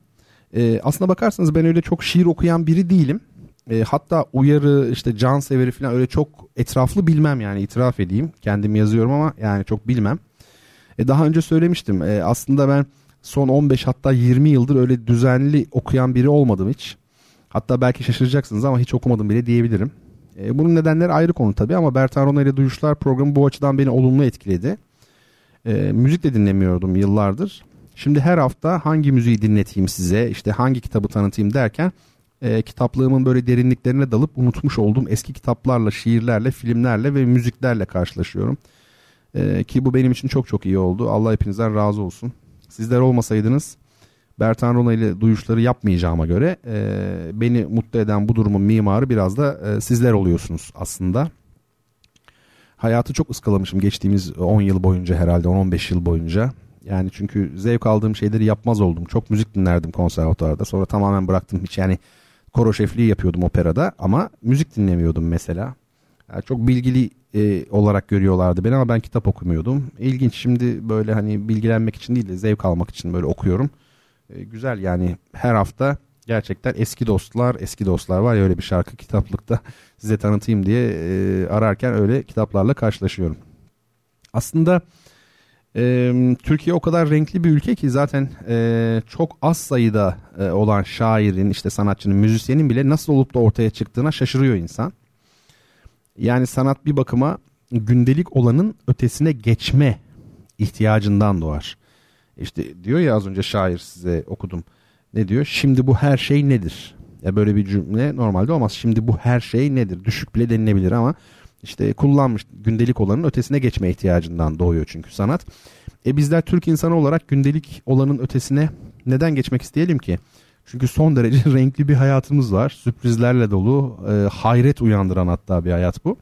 Ee, aslına bakarsanız ben öyle çok şiir okuyan biri değilim. E, hatta uyarı işte can severi falan öyle çok etraflı bilmem yani itiraf edeyim. Kendim yazıyorum ama yani çok bilmem. E, daha önce söylemiştim e, aslında ben son 15 hatta 20 yıldır öyle düzenli okuyan biri olmadım hiç. Hatta belki şaşıracaksınız ama hiç okumadım bile diyebilirim. E, bunun nedenleri ayrı konu tabii ama Bertan Rona ile Duyuşlar programı bu açıdan beni olumlu etkiledi. E, müzik de dinlemiyordum yıllardır. Şimdi her hafta hangi müziği dinleteyim size işte hangi kitabı tanıtayım derken e, kitaplığımın böyle derinliklerine dalıp unutmuş olduğum eski kitaplarla, şiirlerle, filmlerle ve müziklerle karşılaşıyorum. E, ki bu benim için çok çok iyi oldu. Allah hepinizden razı olsun. Sizler olmasaydınız Bertan Rona ile duyuşları yapmayacağıma göre e, beni mutlu eden bu durumun mimarı biraz da e, sizler oluyorsunuz aslında. Hayatı çok ıskalamışım geçtiğimiz 10 yıl boyunca herhalde 10-15 yıl boyunca. Yani çünkü zevk aldığım şeyleri yapmaz oldum. Çok müzik dinlerdim konservatuarda. Sonra tamamen bıraktım. Hiç yani koro şefliği yapıyordum operada ama müzik dinlemiyordum mesela. Yani çok bilgili e, olarak görüyorlardı beni ama ben kitap okumuyordum. İlginç şimdi böyle hani bilgilenmek için değil de zevk almak için böyle okuyorum. E, güzel yani her hafta gerçekten eski dostlar eski dostlar var ya öyle bir şarkı kitaplıkta size tanıtayım diye e, ararken öyle kitaplarla karşılaşıyorum. Aslında Türkiye o kadar renkli bir ülke ki zaten e, çok az sayıda e, olan şairin işte sanatçının müzisyenin bile nasıl olup da ortaya çıktığına şaşırıyor insan. Yani sanat bir bakıma gündelik olanın ötesine geçme ihtiyacından doğar. İşte diyor ya az önce şair size okudum. Ne diyor? Şimdi bu her şey nedir? Ya böyle bir cümle normalde olmaz. Şimdi bu her şey nedir? Düşük bile denilebilir ama işte kullanmış gündelik olanın ötesine geçme ihtiyacından doğuyor çünkü sanat. E bizler Türk insanı olarak gündelik olanın ötesine neden geçmek isteyelim ki? Çünkü son derece renkli bir hayatımız var. Sürprizlerle dolu, e, hayret uyandıran hatta bir hayat bu.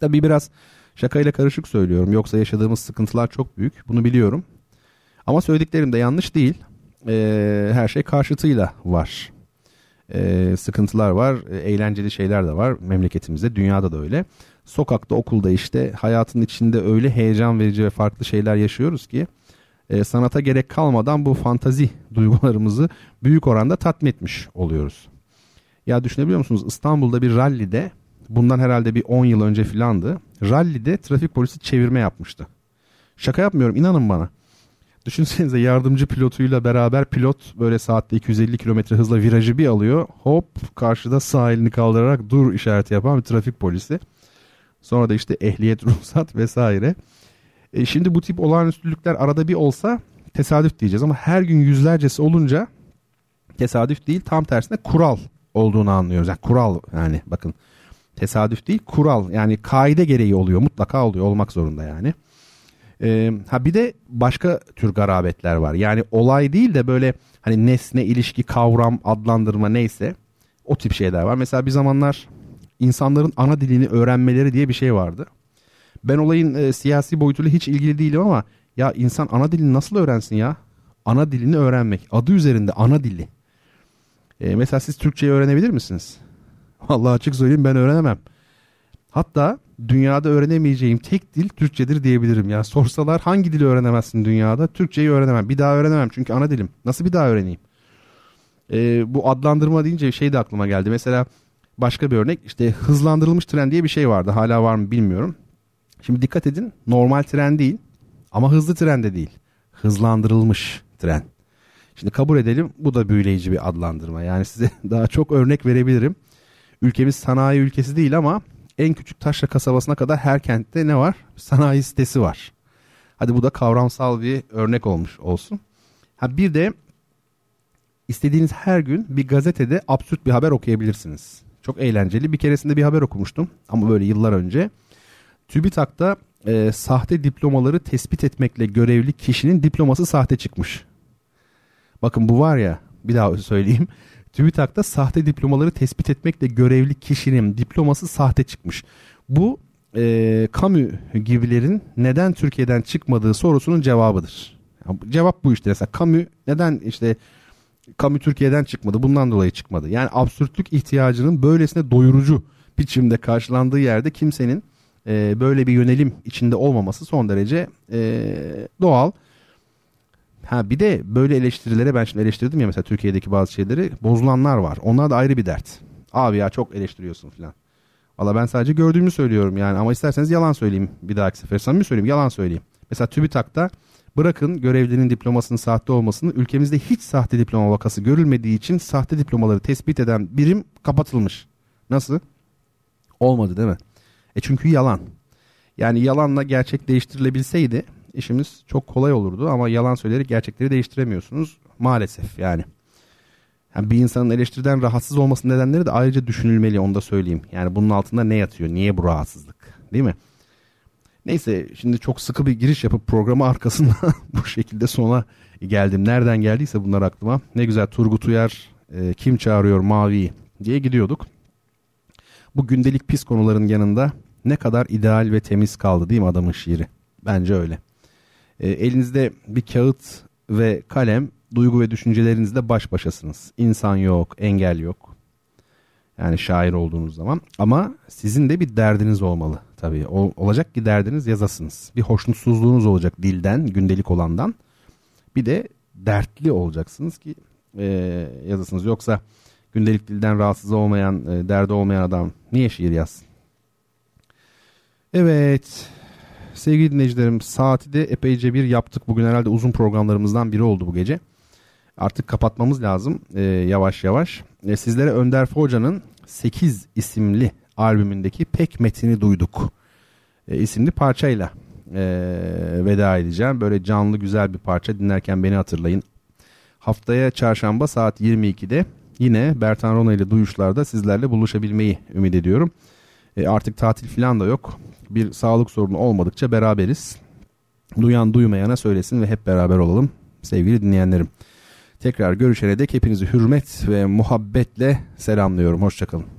Tabii biraz şakayla karışık söylüyorum. Yoksa yaşadığımız sıkıntılar çok büyük. Bunu biliyorum. Ama söylediklerim de yanlış değil. E, her şey karşıtıyla var. E, sıkıntılar var, e, eğlenceli şeyler de var memleketimizde, dünyada da öyle. Sokakta, okulda işte hayatın içinde öyle heyecan verici ve farklı şeyler yaşıyoruz ki e, sanata gerek kalmadan bu fantazi duygularımızı büyük oranda tatmin etmiş oluyoruz. Ya düşünebiliyor musunuz İstanbul'da bir rallide bundan herhalde bir 10 yıl önce filandı. Rallide trafik polisi çevirme yapmıştı. Şaka yapmıyorum inanın bana. Düşünsenize yardımcı pilotuyla beraber pilot böyle saatte 250 kilometre hızla virajı bir alıyor. Hop karşıda sağ elini kaldırarak dur işareti yapan bir trafik polisi. Sonra da işte ehliyet, ruhsat vesaire. E şimdi bu tip olağanüstülükler arada bir olsa tesadüf diyeceğiz ama her gün yüzlercesi olunca tesadüf değil tam tersine kural olduğunu anlıyoruz. Yani kural yani bakın tesadüf değil kural yani kaide gereği oluyor mutlaka oluyor olmak zorunda yani. Ee, ha bir de başka tür garabetler var. Yani olay değil de böyle hani nesne, ilişki, kavram, adlandırma neyse o tip şeyler var. Mesela bir zamanlar insanların ana dilini öğrenmeleri diye bir şey vardı. Ben olayın e, siyasi boyutuyla hiç ilgili değilim ama ya insan ana dilini nasıl öğrensin ya? Ana dilini öğrenmek. Adı üzerinde ana dili. E, mesela siz Türkçeyi öğrenebilir misiniz? Vallahi açık söyleyeyim ben öğrenemem. Hatta dünyada öğrenemeyeceğim tek dil Türkçedir diyebilirim. Ya sorsalar hangi dili öğrenemezsin dünyada? Türkçeyi öğrenemem. Bir daha öğrenemem çünkü ana dilim. Nasıl bir daha öğreneyim? Ee, bu adlandırma deyince şey de aklıma geldi. Mesela başka bir örnek işte hızlandırılmış tren diye bir şey vardı. Hala var mı bilmiyorum. Şimdi dikkat edin normal tren değil ama hızlı tren de değil. Hızlandırılmış tren. Şimdi kabul edelim bu da büyüleyici bir adlandırma. Yani size daha çok örnek verebilirim. Ülkemiz sanayi ülkesi değil ama en küçük taşra kasabasına kadar her kentte ne var? Sanayi sitesi var. Hadi bu da kavramsal bir örnek olmuş olsun. Ha bir de istediğiniz her gün bir gazetede absürt bir haber okuyabilirsiniz. Çok eğlenceli. Bir keresinde bir haber okumuştum ama böyle yıllar önce. TÜBİTAK'ta e, sahte diplomaları tespit etmekle görevli kişinin diploması sahte çıkmış. Bakın bu var ya bir daha söyleyeyim. TÜBİTAK'ta sahte diplomaları tespit etmekle görevli kişinin diploması sahte çıkmış. Bu e, kamu gibilerin neden Türkiye'den çıkmadığı sorusunun cevabıdır. Cevap bu işte. Mesela kamu neden işte kamu Türkiye'den çıkmadı bundan dolayı çıkmadı. Yani absürtlük ihtiyacının böylesine doyurucu biçimde karşılandığı yerde kimsenin e, böyle bir yönelim içinde olmaması son derece e, doğal. Ha bir de böyle eleştirilere ben şimdi eleştirdim ya mesela Türkiye'deki bazı şeyleri bozulanlar var. Onlar da ayrı bir dert. Abi ya çok eleştiriyorsun filan. Valla ben sadece gördüğümü söylüyorum yani ama isterseniz yalan söyleyeyim bir dahaki sefer. Samimi söyleyeyim yalan söyleyeyim. Mesela TÜBİTAK'ta bırakın görevlinin diplomasının sahte olmasını ülkemizde hiç sahte diploma vakası görülmediği için sahte diplomaları tespit eden birim kapatılmış. Nasıl? Olmadı değil mi? E çünkü yalan. Yani yalanla gerçek değiştirilebilseydi işimiz çok kolay olurdu ama yalan söyleyerek gerçekleri değiştiremiyorsunuz maalesef yani. yani bir insanın eleştiriden rahatsız olması nedenleri de ayrıca düşünülmeli onu da söyleyeyim. Yani bunun altında ne yatıyor? Niye bu rahatsızlık? Değil mi? Neyse şimdi çok sıkı bir giriş yapıp programı arkasında bu şekilde sona geldim. Nereden geldiyse bunlar aklıma. Ne güzel Turgut Uyar e, kim çağırıyor mavi diye gidiyorduk. Bu gündelik pis konuların yanında ne kadar ideal ve temiz kaldı değil mi adamın şiiri? Bence öyle. E, elinizde bir kağıt ve kalem, duygu ve düşüncelerinizle baş başasınız. İnsan yok, engel yok. Yani şair olduğunuz zaman. Ama sizin de bir derdiniz olmalı tabii. O, olacak ki derdiniz yazasınız. Bir hoşnutsuzluğunuz olacak dilden, gündelik olandan. Bir de dertli olacaksınız ki e, yazasınız. Yoksa gündelik dilden rahatsız olmayan, e, derdi olmayan adam niye şiir yazsın? Evet. Sevgili dinleyicilerim saati de epeyce bir yaptık. Bugün herhalde uzun programlarımızdan biri oldu bu gece. Artık kapatmamız lazım e, yavaş yavaş. E, sizlere Önder Hoca'nın 8 isimli albümündeki Pek Metini Duyduk e, isimli parçayla e, veda edeceğim. Böyle canlı güzel bir parça dinlerken beni hatırlayın. Haftaya çarşamba saat 22'de yine Bertan Rona ile Duyuşlar'da sizlerle buluşabilmeyi ümit ediyorum. E, artık tatil falan da yok bir sağlık sorunu olmadıkça beraberiz. Duyan duymayana söylesin ve hep beraber olalım sevgili dinleyenlerim. Tekrar görüşene dek hepinizi hürmet ve muhabbetle selamlıyorum. Hoşçakalın.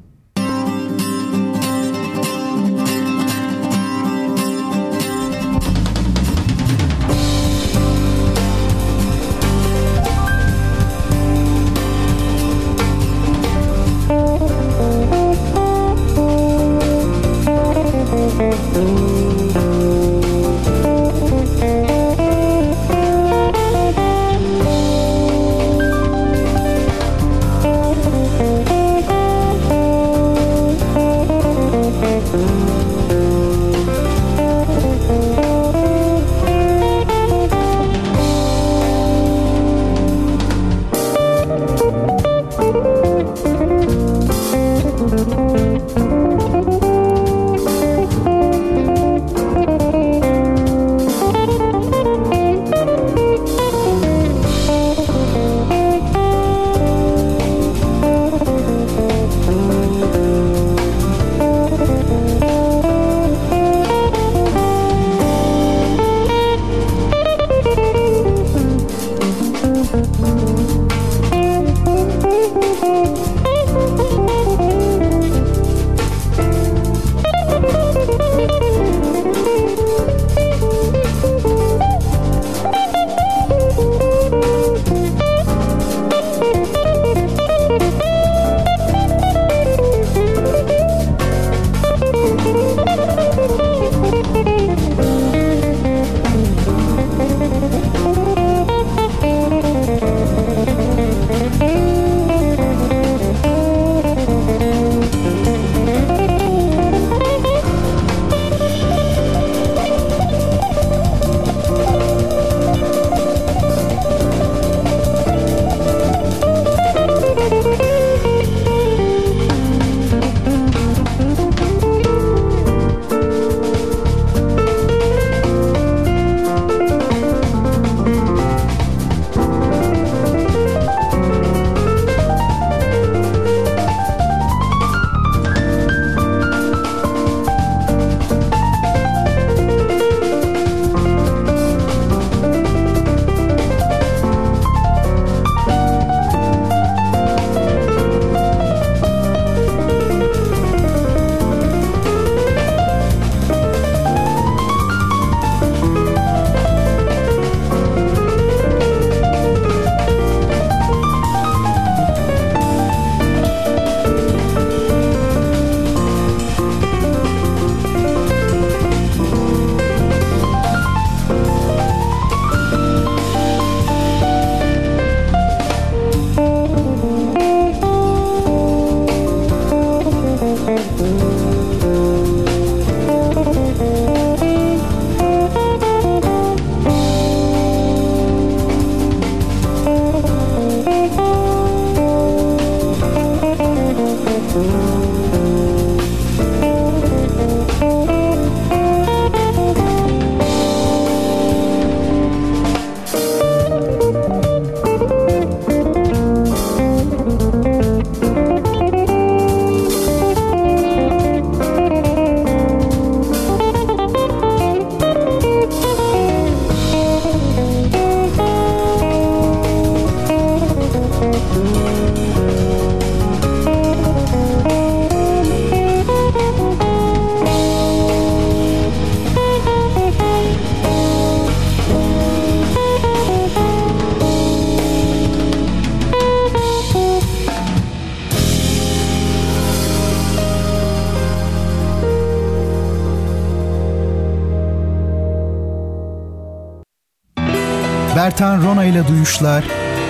Bertan Rona ile Duyuşlar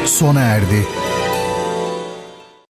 sona erdi.